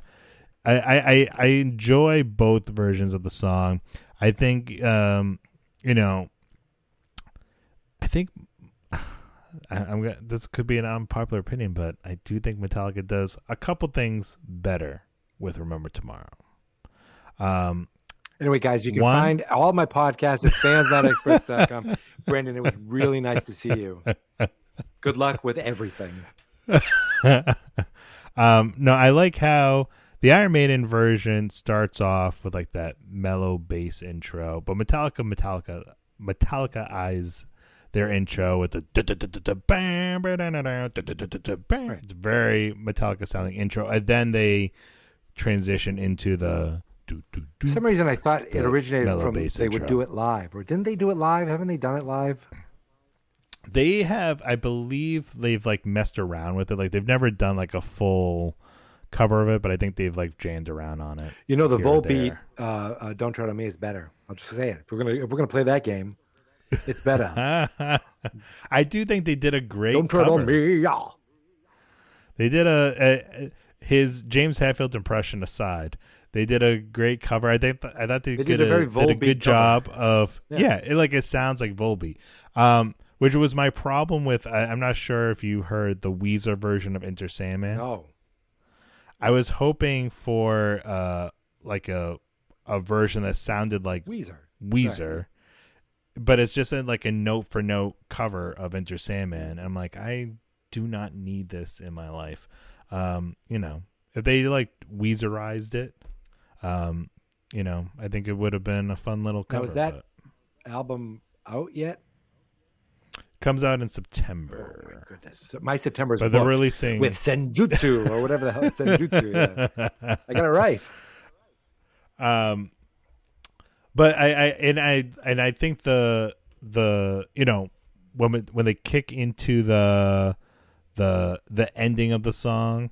I, I, I- enjoy both versions of the song. I think, um, you know, I think I, I'm this could be an unpopular opinion, but I do think Metallica does a couple things better with Remember Tomorrow. Um, Anyway, guys, you can One- find all my podcasts at fansnotexpress.com. Brandon, it was really nice to see you. Good luck with everything. um, no, I like how the Iron Maiden version starts off with like that mellow bass intro, but Metallica, Metallica, Metallica eyes their intro with the it's very Metallica sounding intro, and then they transition into the For some reason, I thought it originated from they would do it live, or didn't they do it live? Haven't they done it live? They have, I believe, they've like messed around with it. Like they've never done like a full cover of it, but I think they've like jammed around on it. You know, the Volbeat uh, uh, "Don't Tread on Me" is better. I'll just say it. If we're gonna if we're gonna play that game, it's better. I do think they did a great. Don't tread cover. on me, yeah. They did a, a his James Hetfield impression aside. They did a great cover. I think I thought they, They did, a very did a good cover. job of Yeah. yeah. it, like it sounds like Volbeat, Um, which was my problem with. I, I'm not sure if you heard the Weezer version of Enter Sandman. No, I was hoping for uh like a a version that sounded like Weezer. Weezer, but it's just a, like a note for note cover of Enter Sandman. And I'm like, I do not need this in my life. Um, you know, if they like Weezerized it, um, you know, I think it would have been a fun little Now, cover. is that- Album out yet? comes out in September. Oh my goodness! So my September's but they're releasing with Senjutsu or whatever the hell is Senjutsu. Yeah. I got it right. um but I, I and i and i think the the you know when when they kick into the the the ending of the song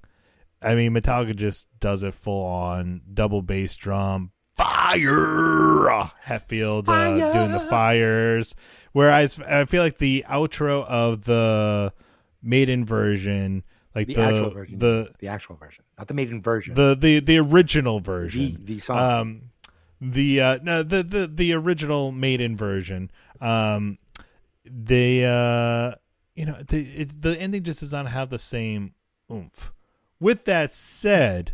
i mean metallica just does it full on double bass drum fire Hetfield uh, doing the fires whereas i feel like the outro of the maiden version like The the actual version. the The actual version, not the maiden version. the the the original the, version. the song. Um, the uh no the the the original maiden version. Um, they uh you know the it, the ending just does not have the same oomph. With that said,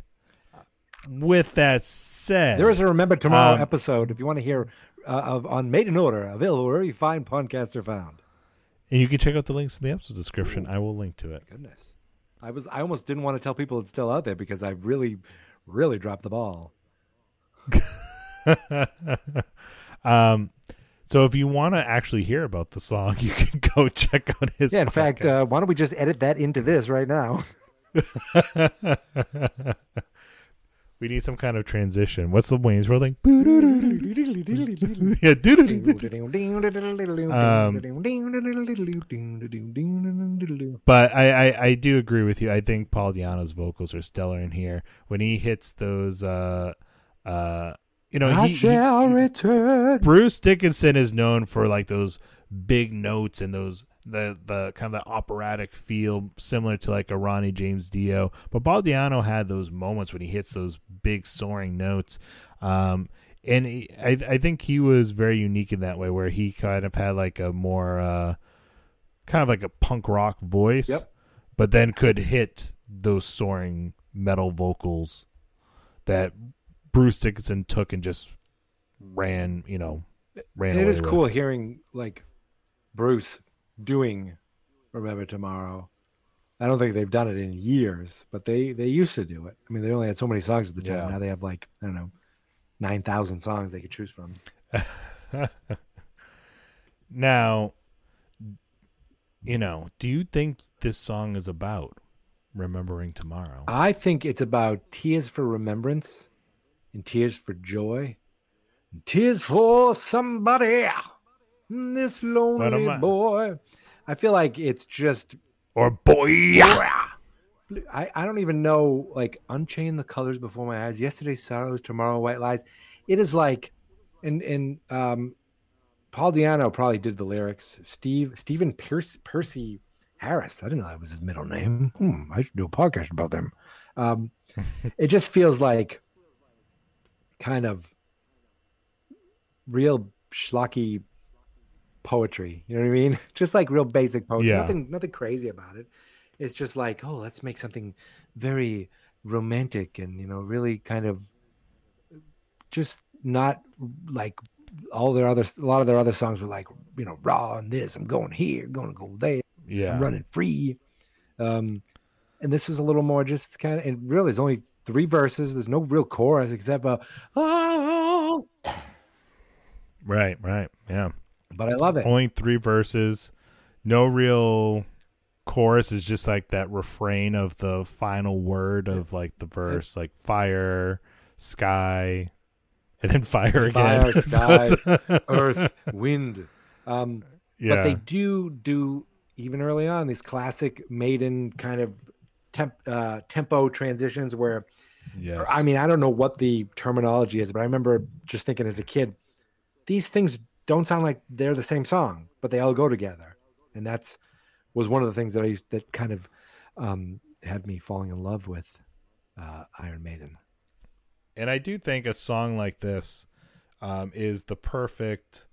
with that said, there is a Remember Tomorrow um, episode if you want to hear uh, of on Made in Order available wherever you find podcasts are found. and you can check out the links in the episode description. I will link to it. Goodness, I was I almost didn't want to tell people it's still out there because I really, really dropped the ball. um, so if you want to actually hear about the song, you can go check out his. Yeah, in fact, uh, why don't we just edit that into this right now? we need some kind of transition. What's the Wayne's World thing? yeah, doo-doo-doo-doo. But I, I, I do agree with you. I think Paul Di'Anno's vocals are stellar in here. When he hits those, uh, uh, you know, I he, he- shall he- return. Bruce Dickinson is known for like those big notes and those the the kind of the operatic feel similar to like a Ronnie James Dio. But Paul Di'Anno had those moments when he hits those big soaring notes. Um and he, I I think he was very unique in that way where he kind of had like a more uh kind of like a punk rock voice. Yep. But then could hit those soaring metal vocals that Bruce Dickinson took and just ran, you know, ran And it is with. cool hearing like Bruce doing Remember Tomorrow. I don't think they've done it in years, but they they used to do it. I mean, they only had so many songs at the time. Yeah. Now they have like I don't know, nine thousand songs they could choose from. now, you know, do you think this song is about remembering tomorrow? I think it's about tears for remembrance and tears for joy, and tears for somebody. This lonely I- boy. I feel like it's just or boy, I, I don't even know like unchain the colors before my eyes. Yesterday's sorrows tomorrow white lies. It is like and and um paul di'anno probably did the lyrics. Steve stephen pierce percy harris. I didn't know that was his middle name. Hmm, i should do a podcast about them. Um it just feels like kind of real schlocky poetry you know what i mean? Just like real basic poetry Yeah. nothing nothing crazy about it. It's just like oh let's make something very romantic and you know really kind of just not like all their other a lot of their other songs were like you know raw and this i'm going here going to go there yeah, I'm running free. Um and this was a little more just kind of and really it's only three verses there's no real chorus except for oh. Right, right, yeah. But i love it Only three verses, no real chorus. Is just like that refrain of the final word of like the verse, like fire, sky, and then fire again. Fire, sky, earth wind um yeah, but they do do even early on these classic maiden kind of temp, uh, tempo transitions where yes. I mean I don't know what the terminology is, but I remember just thinking as a kid, these things don't sound like they're the same song, but they all go together, and that's was one of the things that I used that kind of um, had me falling in love with uh, Iron Maiden. And I do think a song like this um, is the perfect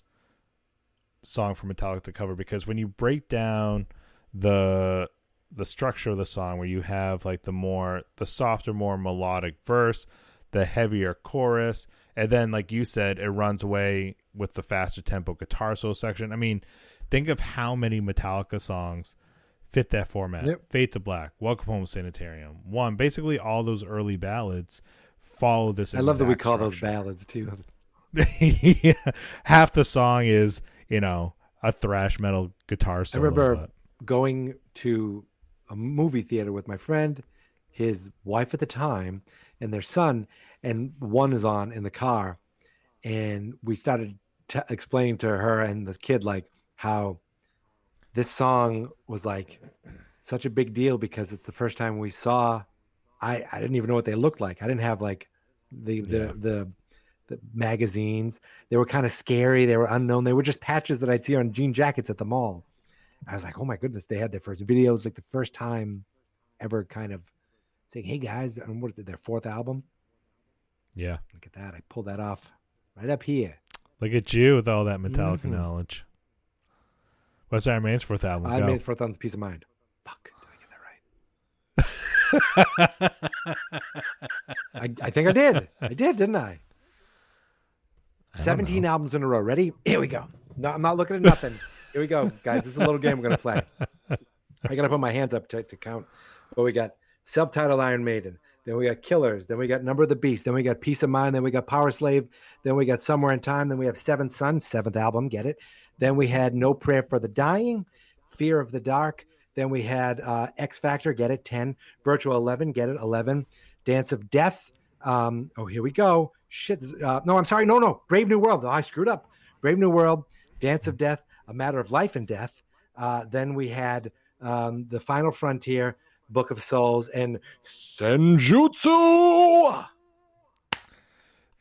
song for Metallica to cover because when you break down the the structure of the song, where you have like the more the softer, more melodic verse, the heavier chorus, and then like you said, it runs away with the faster tempo guitar solo section. I mean, think of how many Metallica songs fit that format. Yep. Fade to Black, Welcome Home Sanitarium, one, basically all those early ballads follow this. I love that we call those ballads too. yeah. Half the song is, you know, a thrash metal guitar solo. I remember- but- going to a movie theater with my friend, his wife at the time, and their son, and one is on in the car, and we started t- explaining to her and this kid like how this song was like such a big deal because it's the first time we saw. I I didn't even know what they looked like. I didn't have like the the Yeah. the the magazines. They were kind of scary. They were unknown. They were just patches that I'd see on jean jackets at the mall. I was like, oh my goodness, they had their first videos, like the first time ever kind of saying, "Hey guys," and what is it? Their fourth album. Yeah. Look at that! I pulled that off right up here. Look at you with all that Metallica Mhm. knowledge. What's Iron Man's fourth album? I Go. it fourth on Piece of Mind. Fuck, did I get that right? I, I think I did. I did, didn't I? I 17 know. albums in a row. Ready? Here we go. No, I'm not looking at nothing. Here we go, guys. This is a little game we're gonna play. I gotta put my hands up to, to count. But we got self-titled Iron Maiden. Then we got Killers. Then we got Number of the Beast. Then we got Piece of Mind. Then we got Power Slave. Then we got Somewhere in Time. Then we have Seventh Son, seventh album. Get it? Then we had No Prayer for the Dying, Fear of the Dark. Then we had uh, X Factor. Get it? Ten. Virtual Eleven. Get it? Eleven. Dance of Death. Um, oh, here we go. Shit. Uh, no, I'm sorry. No, no. Brave New World. Oh, I screwed up. Brave New World. Dance of Death. A Matter of Life and Death. Uh, then we had um, The Final Frontier, Book of Souls, and Senjutsu.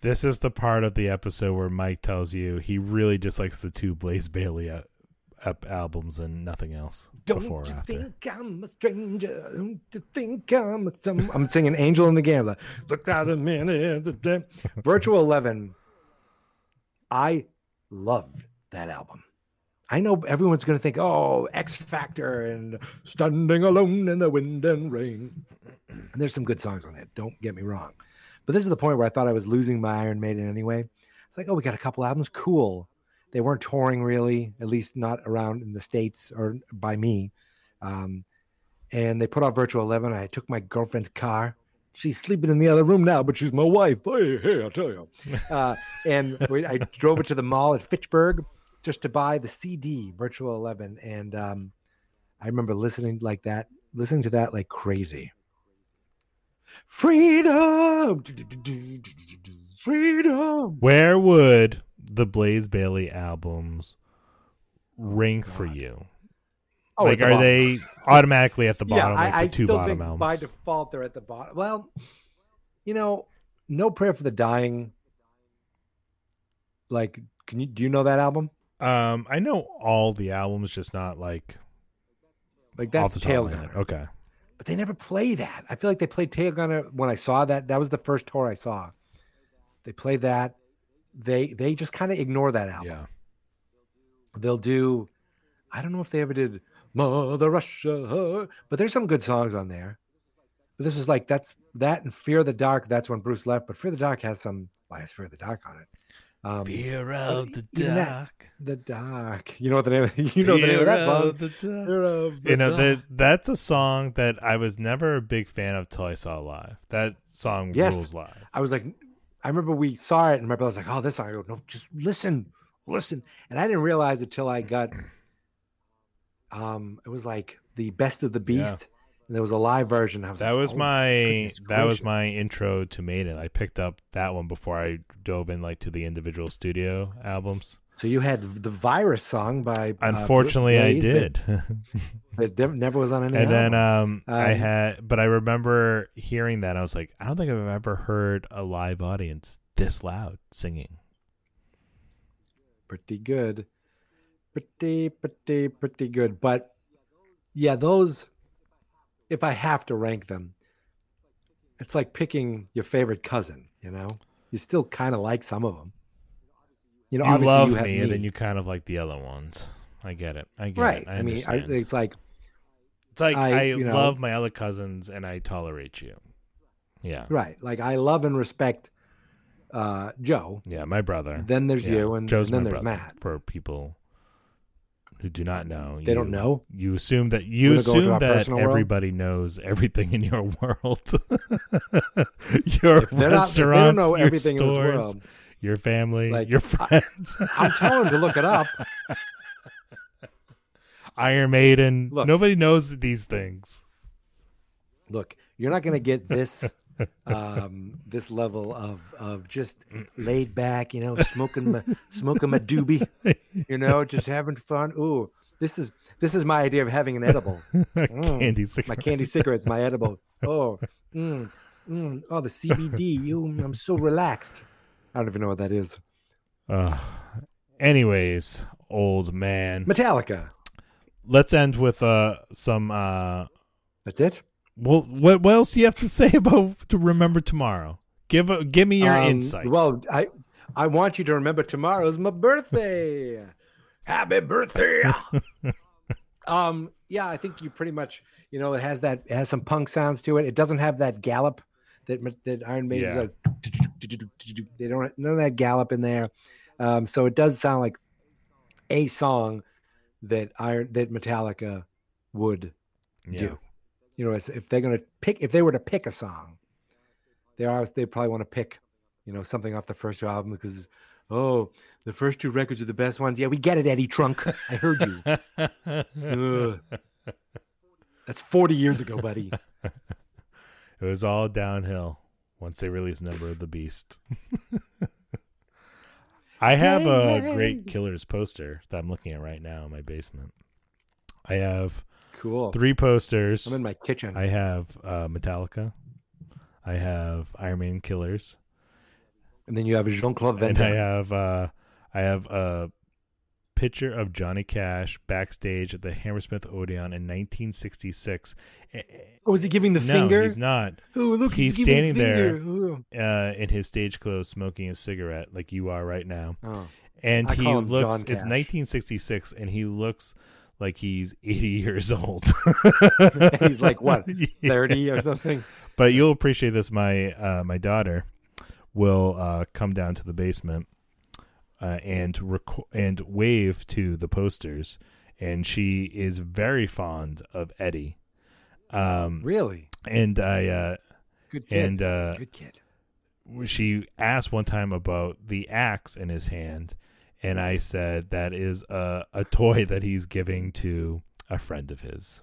This is the part of the episode where Mike tells you he really just likes the two Blaze Bayley uh, up albums and nothing else Don't before or you after. think I'm a stranger? Don't you think I'm a some? I'm singing "Angel in the Gambler." Look out a minute. Virtual Eleven. I loved that album. I know everyone's going to think, "Oh, X Factor" and "Standing Alone in the Wind and Rain." And there's some good songs on that. Don't get me wrong, but this is the point where I thought I was losing my Iron Maiden anyway. It's like, oh, we got a couple albums, cool. They weren't touring really, at least not around in the states or by me. Um, and they put out Virtual Eleven. I took my girlfriend's car. She's sleeping in the other room now, but she's my wife. Hey, hey, I'll tell you. Uh, and I drove it to the mall at Fitchburg just to buy the CD Virtual Eleven, and um, I remember listening like that, listening to that like crazy. Freedom, freedom. Where would the Blaze Bayley albums rank for you? Oh, like, the are bottom. they automatically at the yeah, bottom, like I, I the two still bottom think albums? by default they're at the bottom. Well, you know, no prayer for the dying. Like, can you do you know that album? Um, I know all the albums, just not like Like that's Tail of my head. Gunner. Okay, But they never play that. I feel like they played Tail Gunner when I saw that. That was the first tour I saw. They play that. They they just kind of ignore that album. yeah. They'll do. I don't know if they ever did Mother Russia, but there's some good songs on there. But this is like that's that and Fear of the Dark. That's when Bruce left. But Fear of the Dark has some. Why has Fear of the Dark on it? Um, Fear of the even that- the Dark. You know what the name? You know the name of that song. Fear of the You know, Dark. the, that's a song that I was never a big fan of till I saw live. That song Yes. rules live. I was like, I remember we saw it, and my brother was like, "Oh, this song." I go, "No, just listen, listen." And I didn't realize it till I got. Um, it was like the best of the Yeah. And there was a live version. I was That like, was "Oh, my that was my intro to Maiden. I picked up that one before I dove in like to the individual studio albums. So you had the virus song by. uh, Unfortunately, I Blaze that- did. That, nev- never was on any. and then album. um, I Um, had, but I remember hearing that I was like, I don't think I've ever heard a live audience this loud singing. pretty good, pretty, pretty, pretty good. But yeah, those. If I have to rank them, it's like picking your favorite cousin. You know, you still kind of like some of them. You know, you love you have me, and then you kind of like the other ones. I get it. I get right. it. I, I, mean, I, it's like it's like I, I- you know- love my other cousins, and I tolerate you. Yeah, right. Like I love and respect uh, Joe. yeah. My brother. Then there's Yeah, you, and, Joe's and then there's brother. Matt. For people who do not know, They don't know? You assume that you Wanna go into assume that personal world? everybody knows everything in your world. your If they're not, if they don't restaurants, know your everything in this stores, world, your family, Like, your I- friends. I'm telling them to look it up. Iron Maiden. Look. Nobody knows these things. Look, you're not going to get this um this level of of just laid back you know smoking my smoking my doobie you know just having fun. Ooh this is this is my idea of having an edible. Mm, Candy my candy cigarettes my edible oh mm, mm, oh the cbd you i'm so relaxed. I don't even know what that is. Uh, anyways, old man. metallica. Let's end with uh some uh that's it Well, what what else do you have to say about to remember tomorrow? Give a, give me your Um, insight. Well, I I want you to remember tomorrow's my birthday. Happy birthday. um, yeah, I think you pretty much, you know, it has that it has some punk sounds to it. It doesn't have that gallop that that Iron Maiden's Yeah. like. They don't none of that gallop in there. Um, so it does sound like a song that Iron that Metallica would yeah. do. You know, as if they're going to pick, if they were to pick a song, they are, they probably want to pick, you know, something off the first two album because, oh, the first two records are the best ones. Yeah, we get it, Eddie Trunk. I heard you. That's 40 years ago, buddy. It was all downhill once they released Number of the Beast. I have a great Killers poster that I'm looking at right now in my basement. I have Cool. three posters. I'm in my kitchen. I have uh, Metallica. I have Iron Man Killers, and then you have a Jean Claude Van and I Damme. have uh, I have a picture of Johnny Cash backstage at the Hammersmith Odeon in 1966. Eh, eh, Oh, is he giving the no, finger? he's not. Oh, look, he's giving the standing there. uh, in his stage clothes smoking a cigarette like you are right now. Oh. And I he looks it's 1966 and he looks like he's 80 years old. He's like, what, Yeah. 30 or something. But you'll appreciate this my uh, my daughter will uh, come down to the basement uh, and reco- and wave to the posters and she is very fond of Eddie. Um Really? and I uh Good kid. and uh Good kid. she asked one time about the axe in his hand, and I said that is a, a toy that he's giving to a friend of his.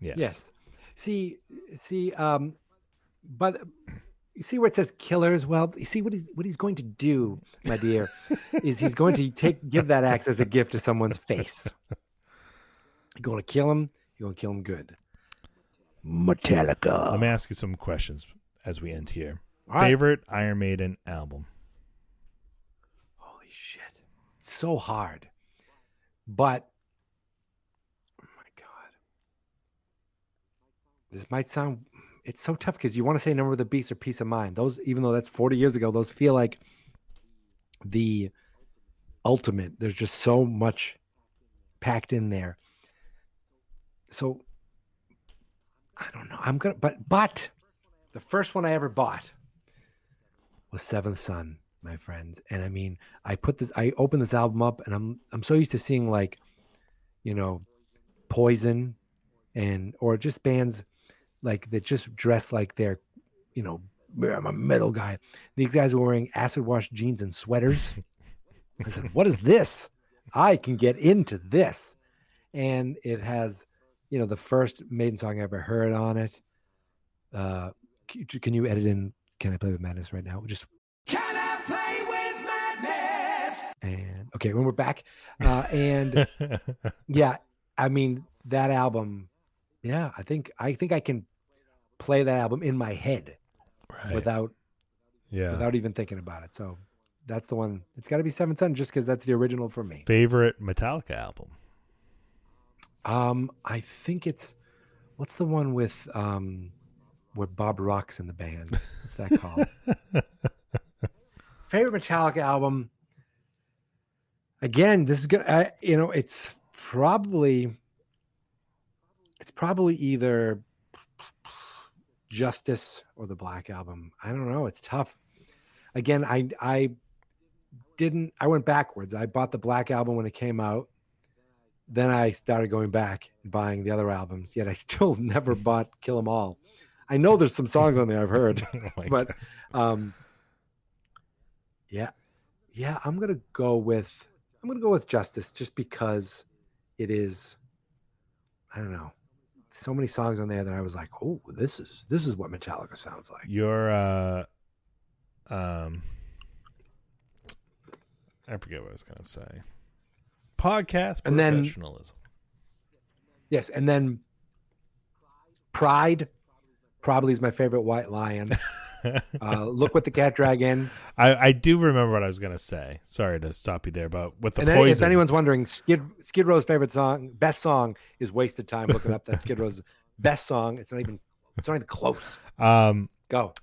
Yes. Yes. See, see, um, but you see where it says killers. Well, you see what he's what he's going to do, my dear, is he's going to take give that axe as a gift to someone's face. You're going to kill him. You're going to kill him good. Metallica. Let me ask you some questions as we end here. Right. Favorite Iron Maiden album? Holy shit. It's so hard. But oh my god. This might sound it's so tough because you want to say number of the beast or piece of mind. Those even though that's 40 years ago, those feel like the ultimate. There's just so much packed in there. So I don't know. I'm gonna but but the first one I ever bought was Seventh Son, my friends. And I mean, I put this, I opened this album up, and I'm I'm so used to seeing like, you know, Poison, and or just bands like that just dress like they're, you know, I'm a metal guy. These guys were wearing acid wash jeans and sweaters. I said, "What is this? I can get into this," and it has, you know, the first Maiden song I ever heard on it. Uh, can you edit in? Can I play with madness right now? Just and okay, when we're back, uh, and yeah, I mean that album. Yeah, I think I think I can play that album in my head right. without yeah. without even thinking about it. So that's the one. It's got to be Seven Son, just because that's the original for me. Favorite Metallica album? Um, I think it's what's the one with um, where Bob Rock's in the band? What's that called? Favorite Metallica album. Again, this is good. Uh, you know, it's probably it's probably either Justice or the Black Album. I don't know. It's tough. Again, I I didn't. I went backwards. I bought the Black Album when it came out then I started going back and buying the other albums. Yet I still never bought Kill 'Em All. I know there's some songs on there I've heard, Oh but um, yeah, yeah, I'm gonna go with I'm gonna go with Justice just because it is. I don't know, so many songs on there that I was like, oh, this is this is what Metallica sounds like. your uh um I forget what I was gonna say. Podcast And then- professionalism. Yes, and then Pride probably is my favorite White Lion. uh, Look what the cat dragon. I, I do remember what I was gonna say. Sorry to stop you there, but with the and then, if anyone's wondering, Skid Skid Row's favorite song, best song, is "Wasted Time." Looking up that Skid Row's best song. It's not even It's not even close. Um, Go.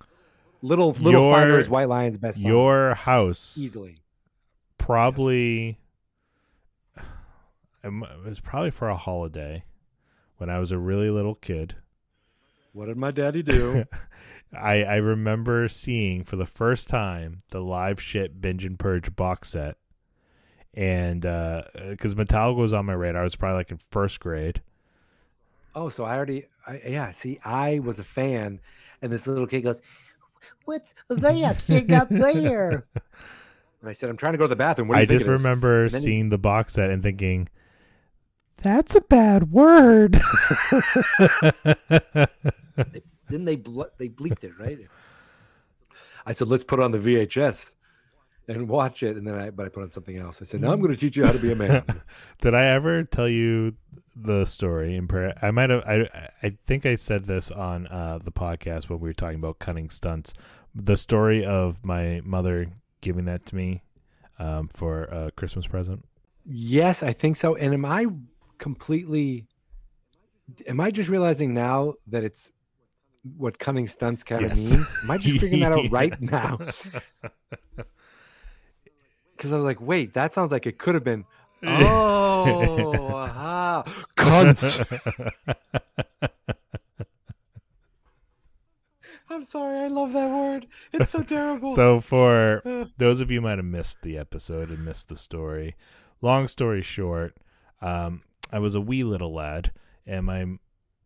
Little Little Your- Fighters, White Lion's best song. your house easily. probably it was probably for a holiday when I was a really little kid. What did my daddy do? I I remember seeing for the first time the live shit binge and purge box set, and uh, because Metallica was on my radar, I was probably like in first grade. oh, so I already. I, yeah. See, I was a fan, and this little kid goes, "What's that thing up there?" And I said, "I'm trying to go to the bathroom. What do you I just it is?" remember then he- seeing the box set and thinking, "That's a bad word." Then they ble- they bleeped it, right? I said, "Let's put on the VHS and watch it." And then I, but I put on something else. I said, "Now I'm going to teach you how to be a man." Did I ever tell you the story? In prayer, I might have. I I think I said this on uh, the podcast when we were talking about cunning stunts. The story of my mother giving that to me um, for a Christmas present. yes, I think so. And am I completely? Am I just realizing now that it's what cunning stunts kind of Yes. means? Am I just figuring that out right now? Because I was like, wait, that sounds like it could have been. Oh, aha. cunts. I'm sorry, I love that word. It's so terrible. So for those of you who might have missed the episode and missed the story, long story short, um, I was a wee little lad, and my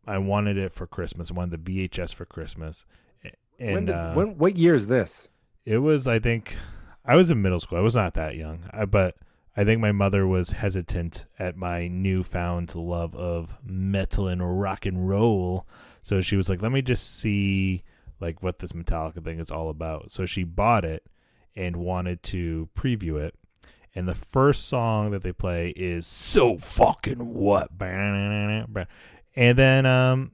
I wanted it for Christmas. I wanted the VHS for Christmas, and when did, uh, when, what year is this? it was I think I was in middle school. I was not that young, I, but I think my mother was hesitant at my newfound love of metal and rock and roll. So she was like, "Let me just see like what this Metallica thing is all about." So she bought it and wanted to preview it. And the first song that they play is "So Fucking What," and then um,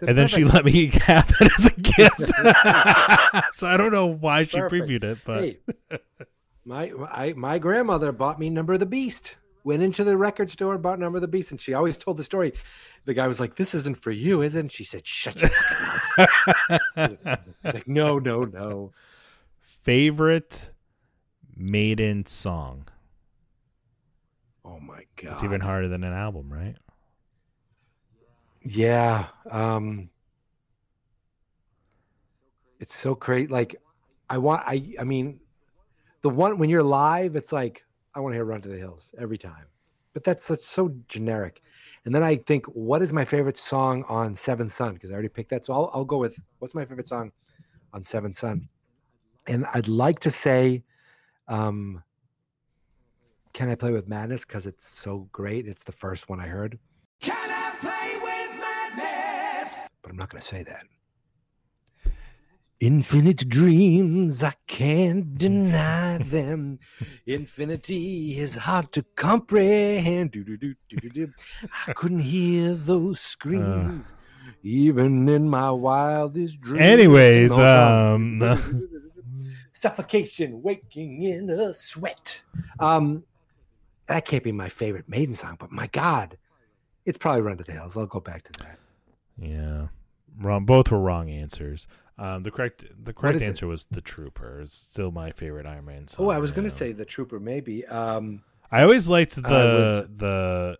and then she let me have it as a gift. so I don't know why she Perfect. previewed it, but Hey, my I, my grandmother bought me Number of the Beast. Went into the record store, bought Number of the Beast, and she always told the story. The guy was like, "This isn't for you, is it?" And she said, "Shut your mouth." Like, no, no, no. favorite maiden song. Oh my god. It's even harder than an album, right? Yeah. Um it's so great. Like I want I I mean the one when you're live, it's like I want to hear Run to the Hills every time. But that's such, so generic. And then I think, what is my favorite song on Seventh Son? Because I already picked that. So I'll I'll go with what's my favorite song on Seventh Son? And I'd like to say um Can I Play with Madness? Because it's so great. It's the first one I heard. But I'm not going to say that. Infinite dreams, I can't deny them. Infinity is hard to comprehend. Do-do-do, do-do-do. I couldn't hear those screams, even in my wildest dreams. Anyways, um, suffocation, waking in a sweat. Um, that can't be my favorite Maiden song, but my God, it's probably Run to the Hills. I'll go back to that. Yeah, wrong. Both were wrong answers. Um, the correct the correct is it? answer was the Trooper. It's still my favorite Iron Maiden song. Oh, I was going to say the Trooper, maybe. Um, I always liked the was- the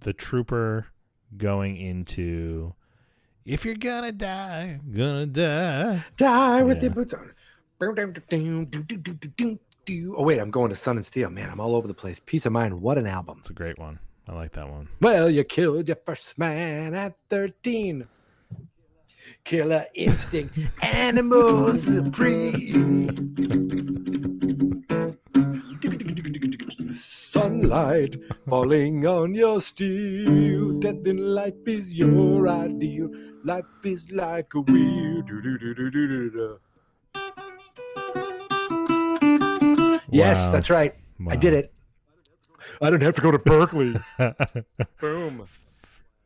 the Trooper going into. If you're gonna die, gonna die. Die with Yeah. your boots on. Oh wait, I'm going to Sun and Steel. Man, I'm all over the place. Piece of Mind. What an album. It's a great one. I like that one. Well, you killed your first man at 13. Killer instinct, animals supreme. Sunlight falling on your steel. Death in life is your ideal. Life is like a wheel. Do-do-do-do-do-do-do. Yes, that's right. I did it. I didn't have to go to Berkeley. Boom.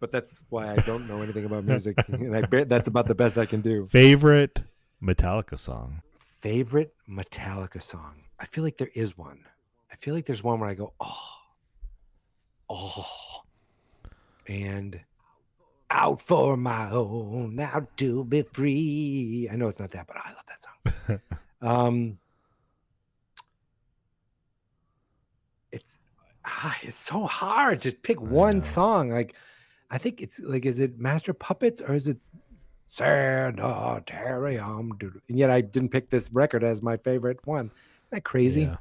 But that's why I don't know anything about music, and I bet that's about the best I can do. Favorite Metallica song. Favorite Metallica song? I feel like there is one. I feel like there's one where I go, oh, oh, and out for my own, out to be free. I know it's not that, but I love that song. um, it's ah, it's so hard to pick one song. Like, I think it's like, is it Master Puppets or is it Sanitarium? Dude? And yet I didn't pick this record as my favorite one. Isn't that crazy? Yeah.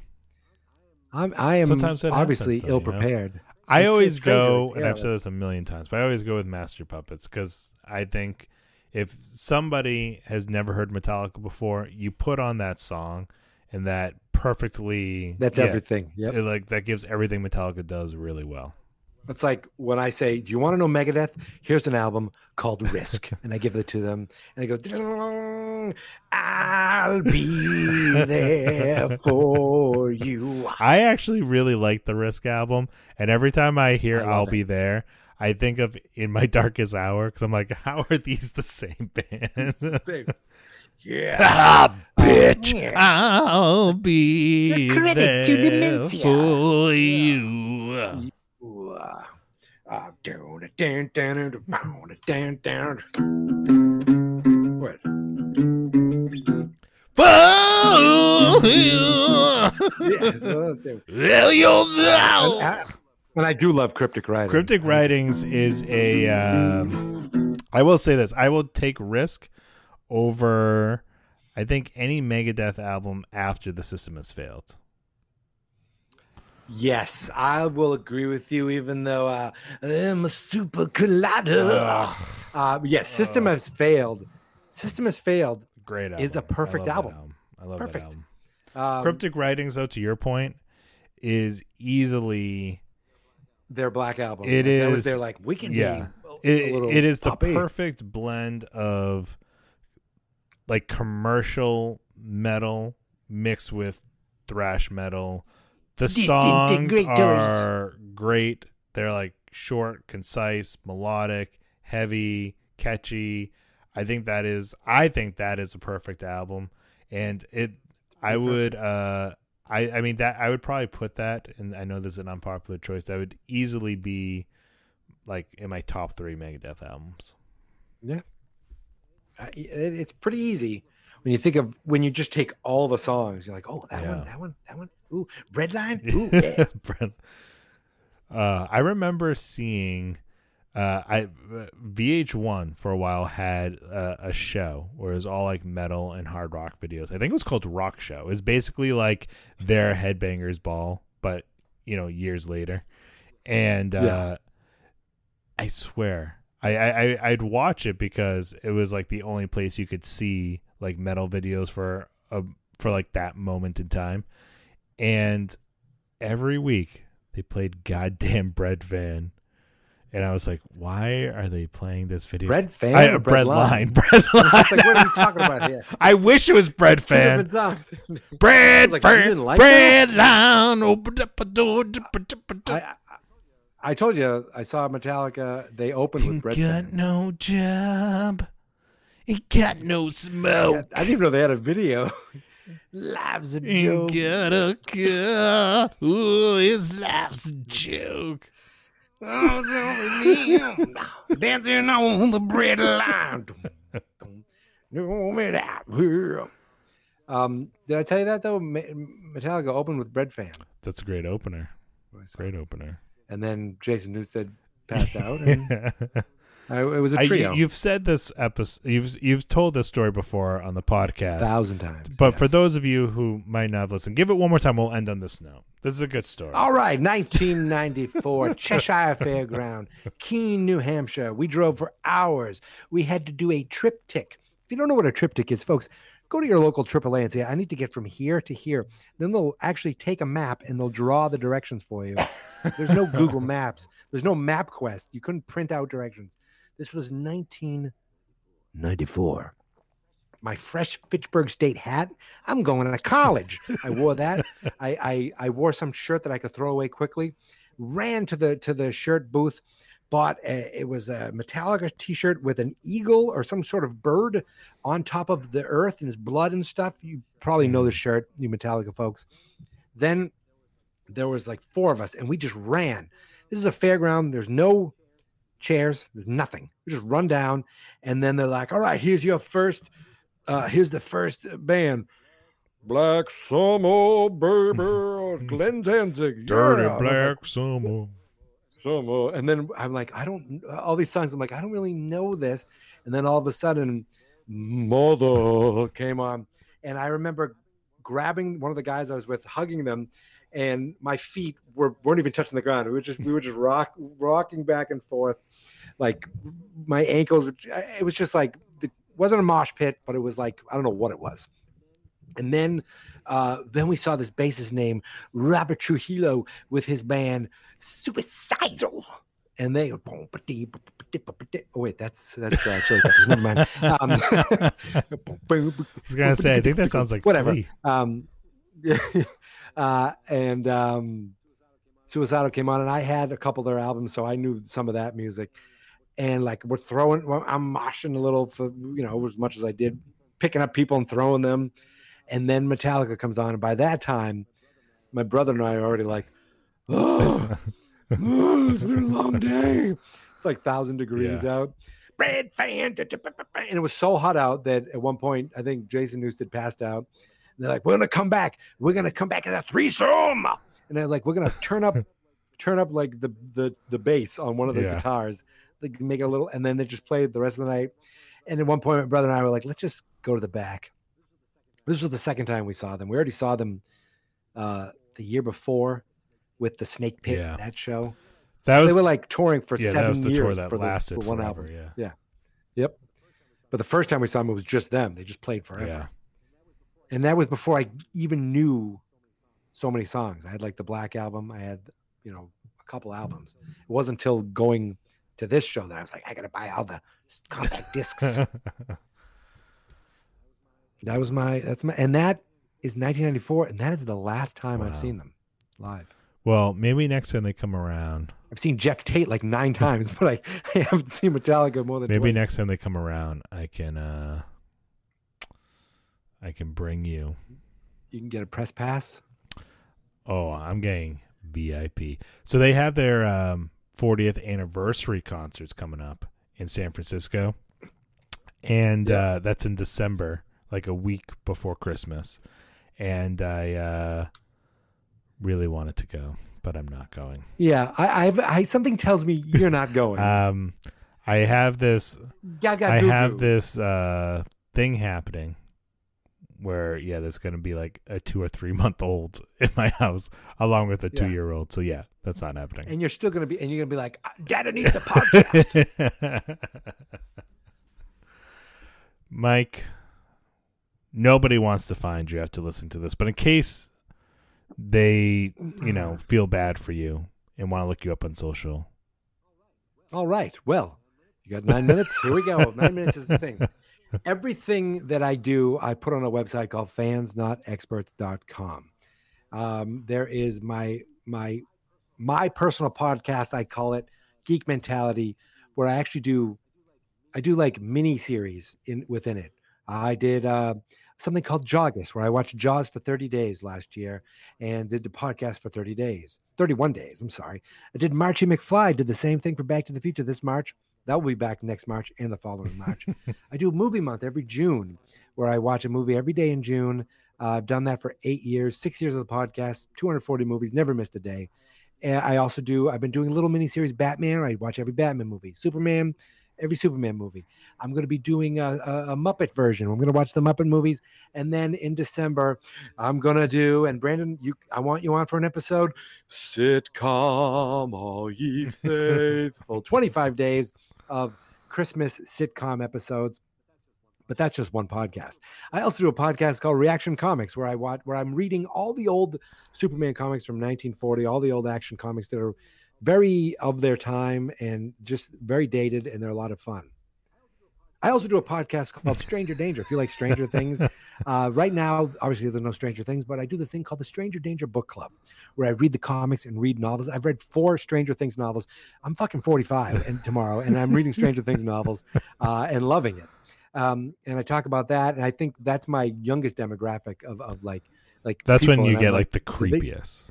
I'm I am Sometimes that obviously happens, though, you know? ill prepared. I It's- always it's go, and I've said this a million times, but I always go with Master Puppets because I think if somebody has never heard Metallica before, you put on that song, and that perfectly That's yeah, everything. It, like that gives everything Metallica does really well. It's like when I say, "Do you want to know Megadeth?" Here's an album called Risk, and I give it to them, and they go, "I'll be there for you." I actually really like the Risk album, and every time I hear I i'll it. Be There," I think of "In My Darkest Hour" because I'm like, how are these the same band? Yeah, ah, bitch! I'll be The credit to Dementia. for you. Ooh, uh, uh, down, down, down, down, down, down. What? For you. Well, uh, and I do love cryptic writing. Cryptic Writings is a. Um, I will say this: I will take Risk over. I think any Megadeth album after the system has failed. Yes, I will agree with you, even though uh, I'm a super collider. Uh, yes, System Ugh. has failed. System has failed. Great album. Is a perfect I that album. I love Perfect. that album. Um, Cryptic Writings, though, to your point, is easily their black album. It Like, That was is- their like we can yeah. be. it, it is the perfect blend of like commercial metal mixed with thrash metal. The songs are great. They're like short, concise, melodic, heavy, catchy. I think that is I think that is a perfect album. And it I would uh I I mean that I would probably put that and I know this is an unpopular choice. That would easily be like in my top 3 Megadeth albums. It- it's pretty easy when you think of when you just take all the songs. You're like, oh, that Yeah. one, that one, that one. Ooh, Redline. Ooh, yeah. Brent. Uh, I remember seeing uh, I VH1 for a while had uh, a show where it was all like metal and hard rock videos. I think it was called Rock Show. It's basically like their Headbangers Ball, but you know years later. And uh, Yeah. I swear, I, I I'd watch it because it was like the only place you could see like metal videos for a for like that moment in time. And every week they played goddamn Bread Van. And I was like, why are they playing this video? Bread fan. I, or bread, bread line. Bread line. I was like, what are we talking about here? I wish it was bread fan. songs. Bread like, you fan. like bread line. Open up a door. I, I, I told you I saw Metallica. They opened with Ain't Bread got Fan. no job. Ain't got no smoke. I didn't even know they had a video. Life's a Ain't joke. got a car. Ooh, his life's a joke. Dancing on the bread line. Um, did I tell you that though? Metallica opened with Bread Fan, That's a great opener. Great opener. And then Jason Newsted passed out, and I, it was a I, trio. you, have said this episode. You've you've told this story before on the podcast. a thousand times. But for those of you who might not have listened, give it one more time. We'll end on this note. This is a good story. All right, 1994, Cheshire Fairground, Keene, New Hampshire. We drove for hours. We had to do a TripTik. If you don't know what a TripTik is, folks, go to your local AAA and say, I need to get from here to here. Then they'll actually take a map and they'll draw the directions for you. There's no Google Maps, there's no MapQuest. You couldn't print out directions. This was 1994. My fresh Fitchburg State hat. I'm going to college. I wore that. I, I I wore some shirt that I could throw away quickly. Ran to the to the shirt booth. Bought a, it was a Metallica T-shirt with an eagle or some sort of bird on top of the earth and his blood and stuff. You probably know the shirt, you Metallica folks. Then there was like four of us, and we just ran. This is a fairground. There's no chairs. There's nothing. We just run down, and then they're like, "All right, here's your first. Uh, here's the first band." Black Summer, baby, Glenn Danzig, Dirty yeah. I was like, black summer. Summer. Oh, and then I'm like, I don't, all these songs, I'm like, I don't really know this. And then all of a sudden, Mother came on. And I remember grabbing one of the guys I was with, hugging them, and my feet were, weren't even touching the ground. We were just, we were just rock, rocking back and forth. Like my ankles, it was just like, it wasn't a mosh pit, but it was like, I don't know what it was. And then, uh, then we saw this bassist named Robert Trujillo with his band Suicidal, and they oh wait, that's that's uh, Chili Peppers. Never mind. Um, I was gonna say, I think that sounds like Whatever. Um, uh, and um, Suicidal came on, and I had a couple of their albums, so I knew some of that music. And like we're throwing, I'm moshing a little for you know as much as I did, picking up people and throwing them. And then Metallica comes on, and by that time, my brother and I are already like, oh, oh, it's been a long day. It's like thousand degrees out. Red fan, da, da, ba, ba, ba. and it was so hot out that at one point I think Jason Newsted passed out. And they're like, "We're gonna come back. We're gonna come back as a threesome." And they're like, "We're gonna turn up, turn up like the the the bass on one of the Yeah. guitars, like make it a little." And then they just played the rest of the night. And at one point, my brother and I were like, "Let's just go to the back." This was the second time we saw them. We already saw them uh, the year before with the Snake Pit Yeah. that show. That was they were like touring for yeah, seven that was the years tour that for, the, lasted for one forever. album. Yeah, Yep. But the first time we saw them, it was just them. They just played forever. yeah. And that was before I even knew so many songs. I had like the Black album. I had, you know, a couple albums. It wasn't until going to this show that I was like, I got to buy all the compact discs. that was my, that's my, and that is 1994. And that is the last time Wow. I've seen them live. well, maybe next time they come around, I've seen Geoff Tate like nine times, but I, I haven't seen Metallica more than maybe twice. next time they come around, I can uh I can bring you. You can get a press pass. Oh, I'm getting VIP. So they have their um 40th anniversary concerts coming up in San Francisco. And Yeah. uh that's in December, like a week before Christmas. And I uh really wanted to go, but I'm not going. Yeah, I, I've, I something tells me you're not going. Um I have this Gaga I have this uh thing happening where yeah, there's gonna be like a two or three month old in my house along with a Yeah. two year old. So yeah, that's not happening. and you're still gonna be, and you're gonna be like, Dada needs a podcast. Mike, nobody wants to find you after listening to this, but in case they, you know, feel bad for you and want to look you up on social, All right. Well, you got nine minutes. Here we go. Nine minutes is the thing. Everything that I do, I put on a website called fansnotexperts.com. Um, there is my my my personal podcast. I call it Geek Mentality, where I actually do I do like mini series in within it. I did uh, something called Jawgus, where I watched Jaws for 30 days last year and did the podcast for 30 days, 31 days. I'm sorry. I did Marchy McFly, did the same thing for Back to the Future this March. That will be back next March and the following March. I do a movie month every June where I watch a movie every day in June. Uh, I've done that for eight years, six years of the podcast, 240 movies, never missed a day. And I also do, I've been doing a little mini series Batman. I watch every Batman movie, Superman, every Superman movie. I'm going to be doing a, a, a Muppet version. I'm going to watch the Muppet movies. And then in December, I'm going to do, and Brandon, you, I want you on for an episode sitcom, all ye faithful. 25 days of Christmas sitcom episodes. But that's just one podcast. I also do a podcast called Reaction Comics, where I watch, where I'm reading all the old Superman comics from 1940, all the old action comics that are very of their time and just very dated, and they're a lot of fun. I also do a podcast called Stranger Danger. If you like Stranger Things, uh, right now, obviously there's no Stranger Things, but I do the thing called the Stranger Danger Book Club, where I read the comics and read novels. I've read four Stranger Things novels. I'm fucking 45 and tomorrow, and I'm reading Stranger Things novels uh, and loving it. Um, and I talk about that, and I think that's my youngest demographic of, of like like that's when you and get like the they- creepiest.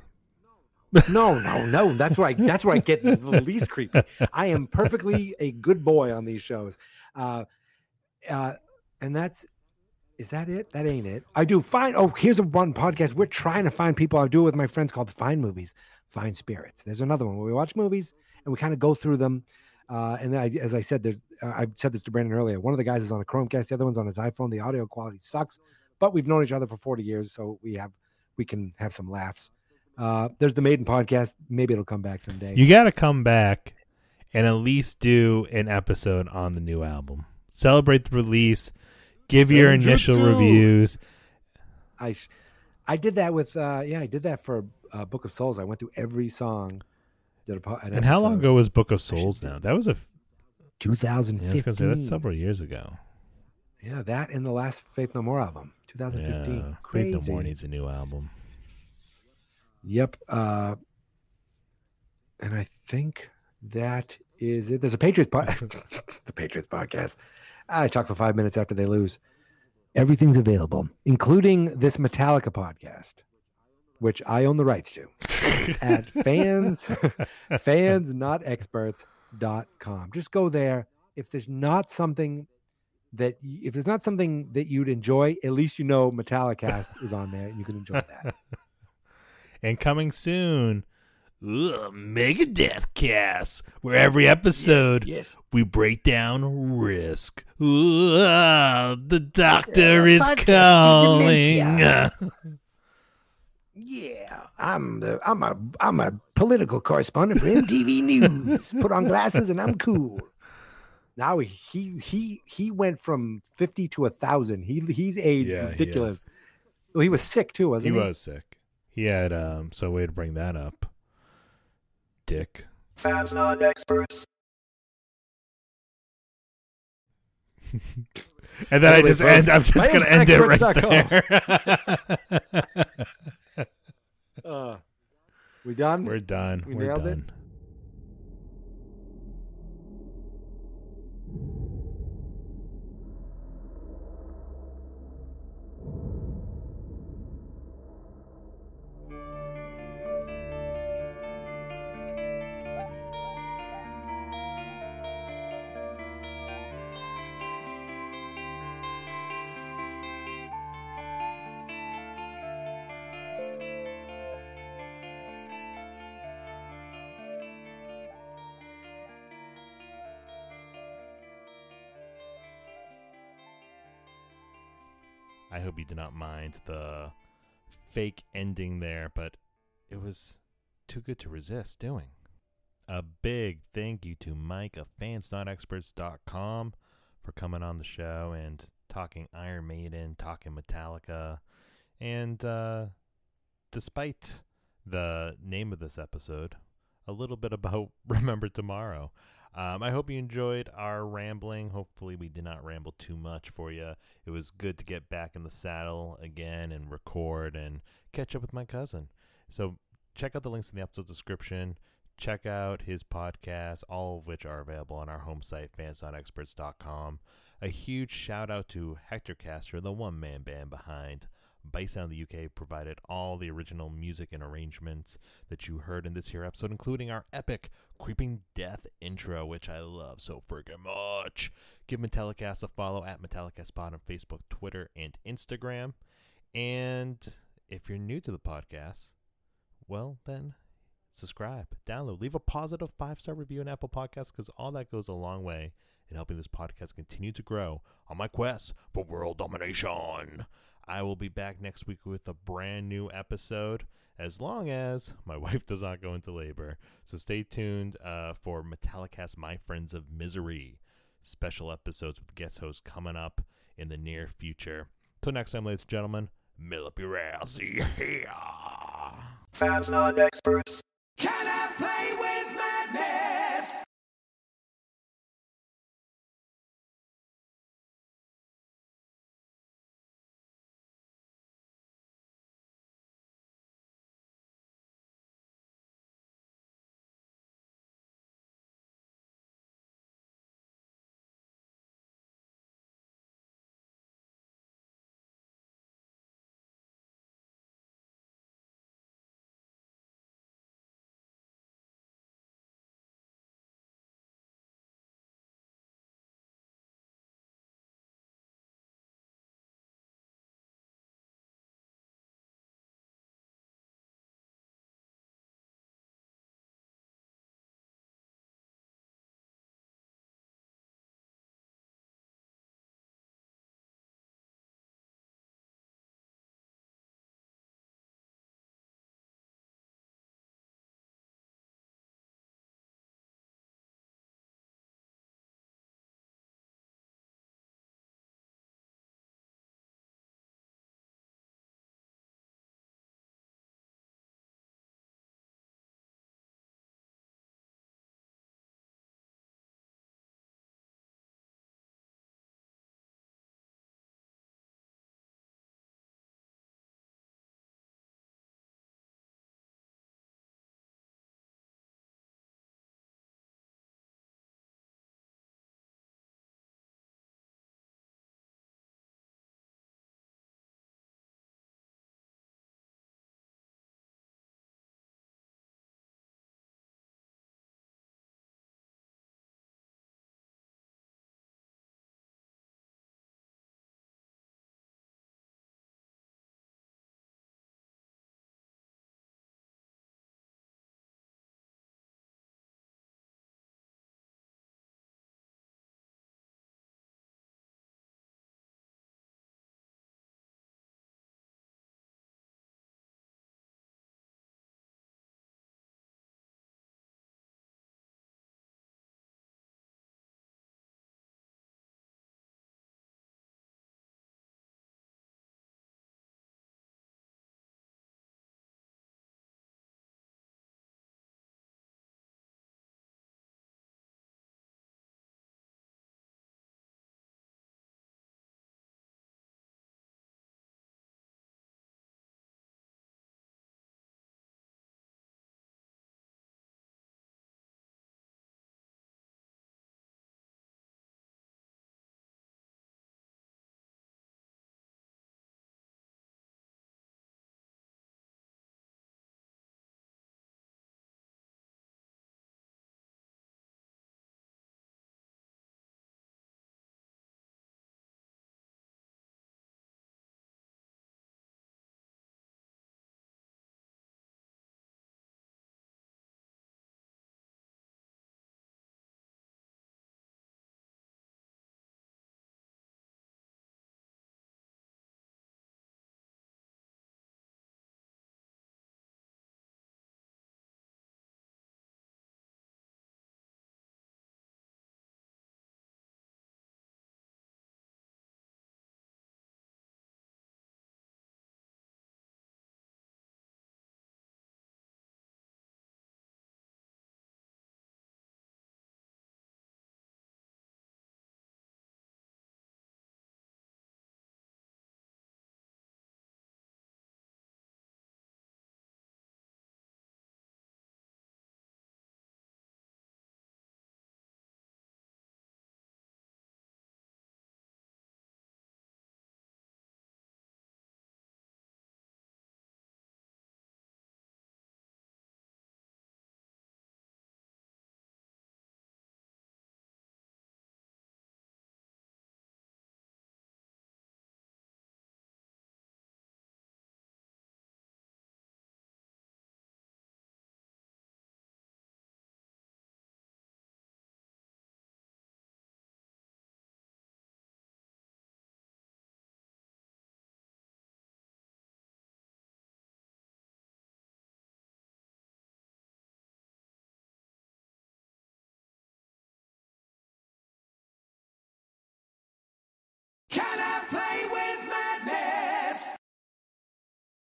No, no, no. That's where I that's where I get the least creepy. I am perfectly a good boy on these shows. Uh uh and that's is that it? That ain't it. I do find oh, here's a one podcast. We're trying to find people. I do it with my friends called Find Movies, Find Spirits. There's another one where we watch movies and we kind of go through them. Uh, and I, as I said, there's, uh, I said this to Brandon earlier. One of the guys is on a Chromecast, the other one's on his iPhone. The audio quality sucks, but we've known each other for 40 years, so we have we can have some laughs. Uh, there's the Maiden podcast. Maybe it'll come back someday. You got to come back and at least do an episode on the new album. Celebrate the release. Give your initial reviews. I I did that with uh, yeah, I did that for uh, Book of Souls. I went through every song. Did a, an And how long ago was Book of Souls now? That was a. f- Yeah, 2015. gonna say that's several years ago. Yeah, that and the last Faith No More album, 2015. Yeah, Faith No More needs a new album. Yep. Uh, and I think that is it. There's a Patriots po- the Patriots podcast. I talk for five minutes after they lose. Everything's available, including this Metallica podcast, which I own the rights to at fans fans not experts.com. Just go there. If there's not something that if there's not something that you'd enjoy, at least you know Metallicast is on there and you can enjoy that. And coming soon, ugh, Megadeth Cast, where every episode yes. we break down risk. Ugh, the doctor is podcast calling. Yeah, I'm the I'm a I'm a political correspondent for MTV News. Put on glasses and I'm cool. Now he he he went from fifty to a thousand. He he's aged Yeah, he ridiculous. is. well, he was sick too, wasn't he? he? was sick. He had um. So way to bring that up, Dick. Fans not experts. And then I just folks, end. I'm just gonna end it right there. Uh, we done? We're done. We We're done. it? Did not mind the fake ending there, but it was too good to resist doing. A big thank you to Mike of fansnotexperts.com for coming on the show and talking Iron Maiden, talking Metallica, and uh, despite the name of this episode, a little bit about Remember Tomorrow. Um, I hope you enjoyed our rambling. Hopefully, we did not ramble too much for you. It was good to get back in the saddle again and record and catch up with my cousin. So, check out the links in the episode description. Check out his podcast, all of which are available on our home site, fansnotexperts.com. A huge shout out to Hector Castro, the one man band behind Bison the UK provided all the original music and arrangements that you heard in this here episode, including our epic Creeping Death intro, which I love so freaking much. Give Metallicast a follow at Metallicastpod on Facebook, Twitter, and Instagram. And if you're new to the podcast, well, then subscribe, download, leave a positive five star review on Apple Podcasts because all that goes a long way in helping this podcast continue to grow on my quest for world domination. I will be back next week with a brand new episode as long as my wife does not go into labor. So stay tuned uh, for Metallicast My Friends of Misery special episodes with guest hosts coming up in the near future. Till next time, ladies and gentlemen, mill up your ass. Fans not experts. Can I play with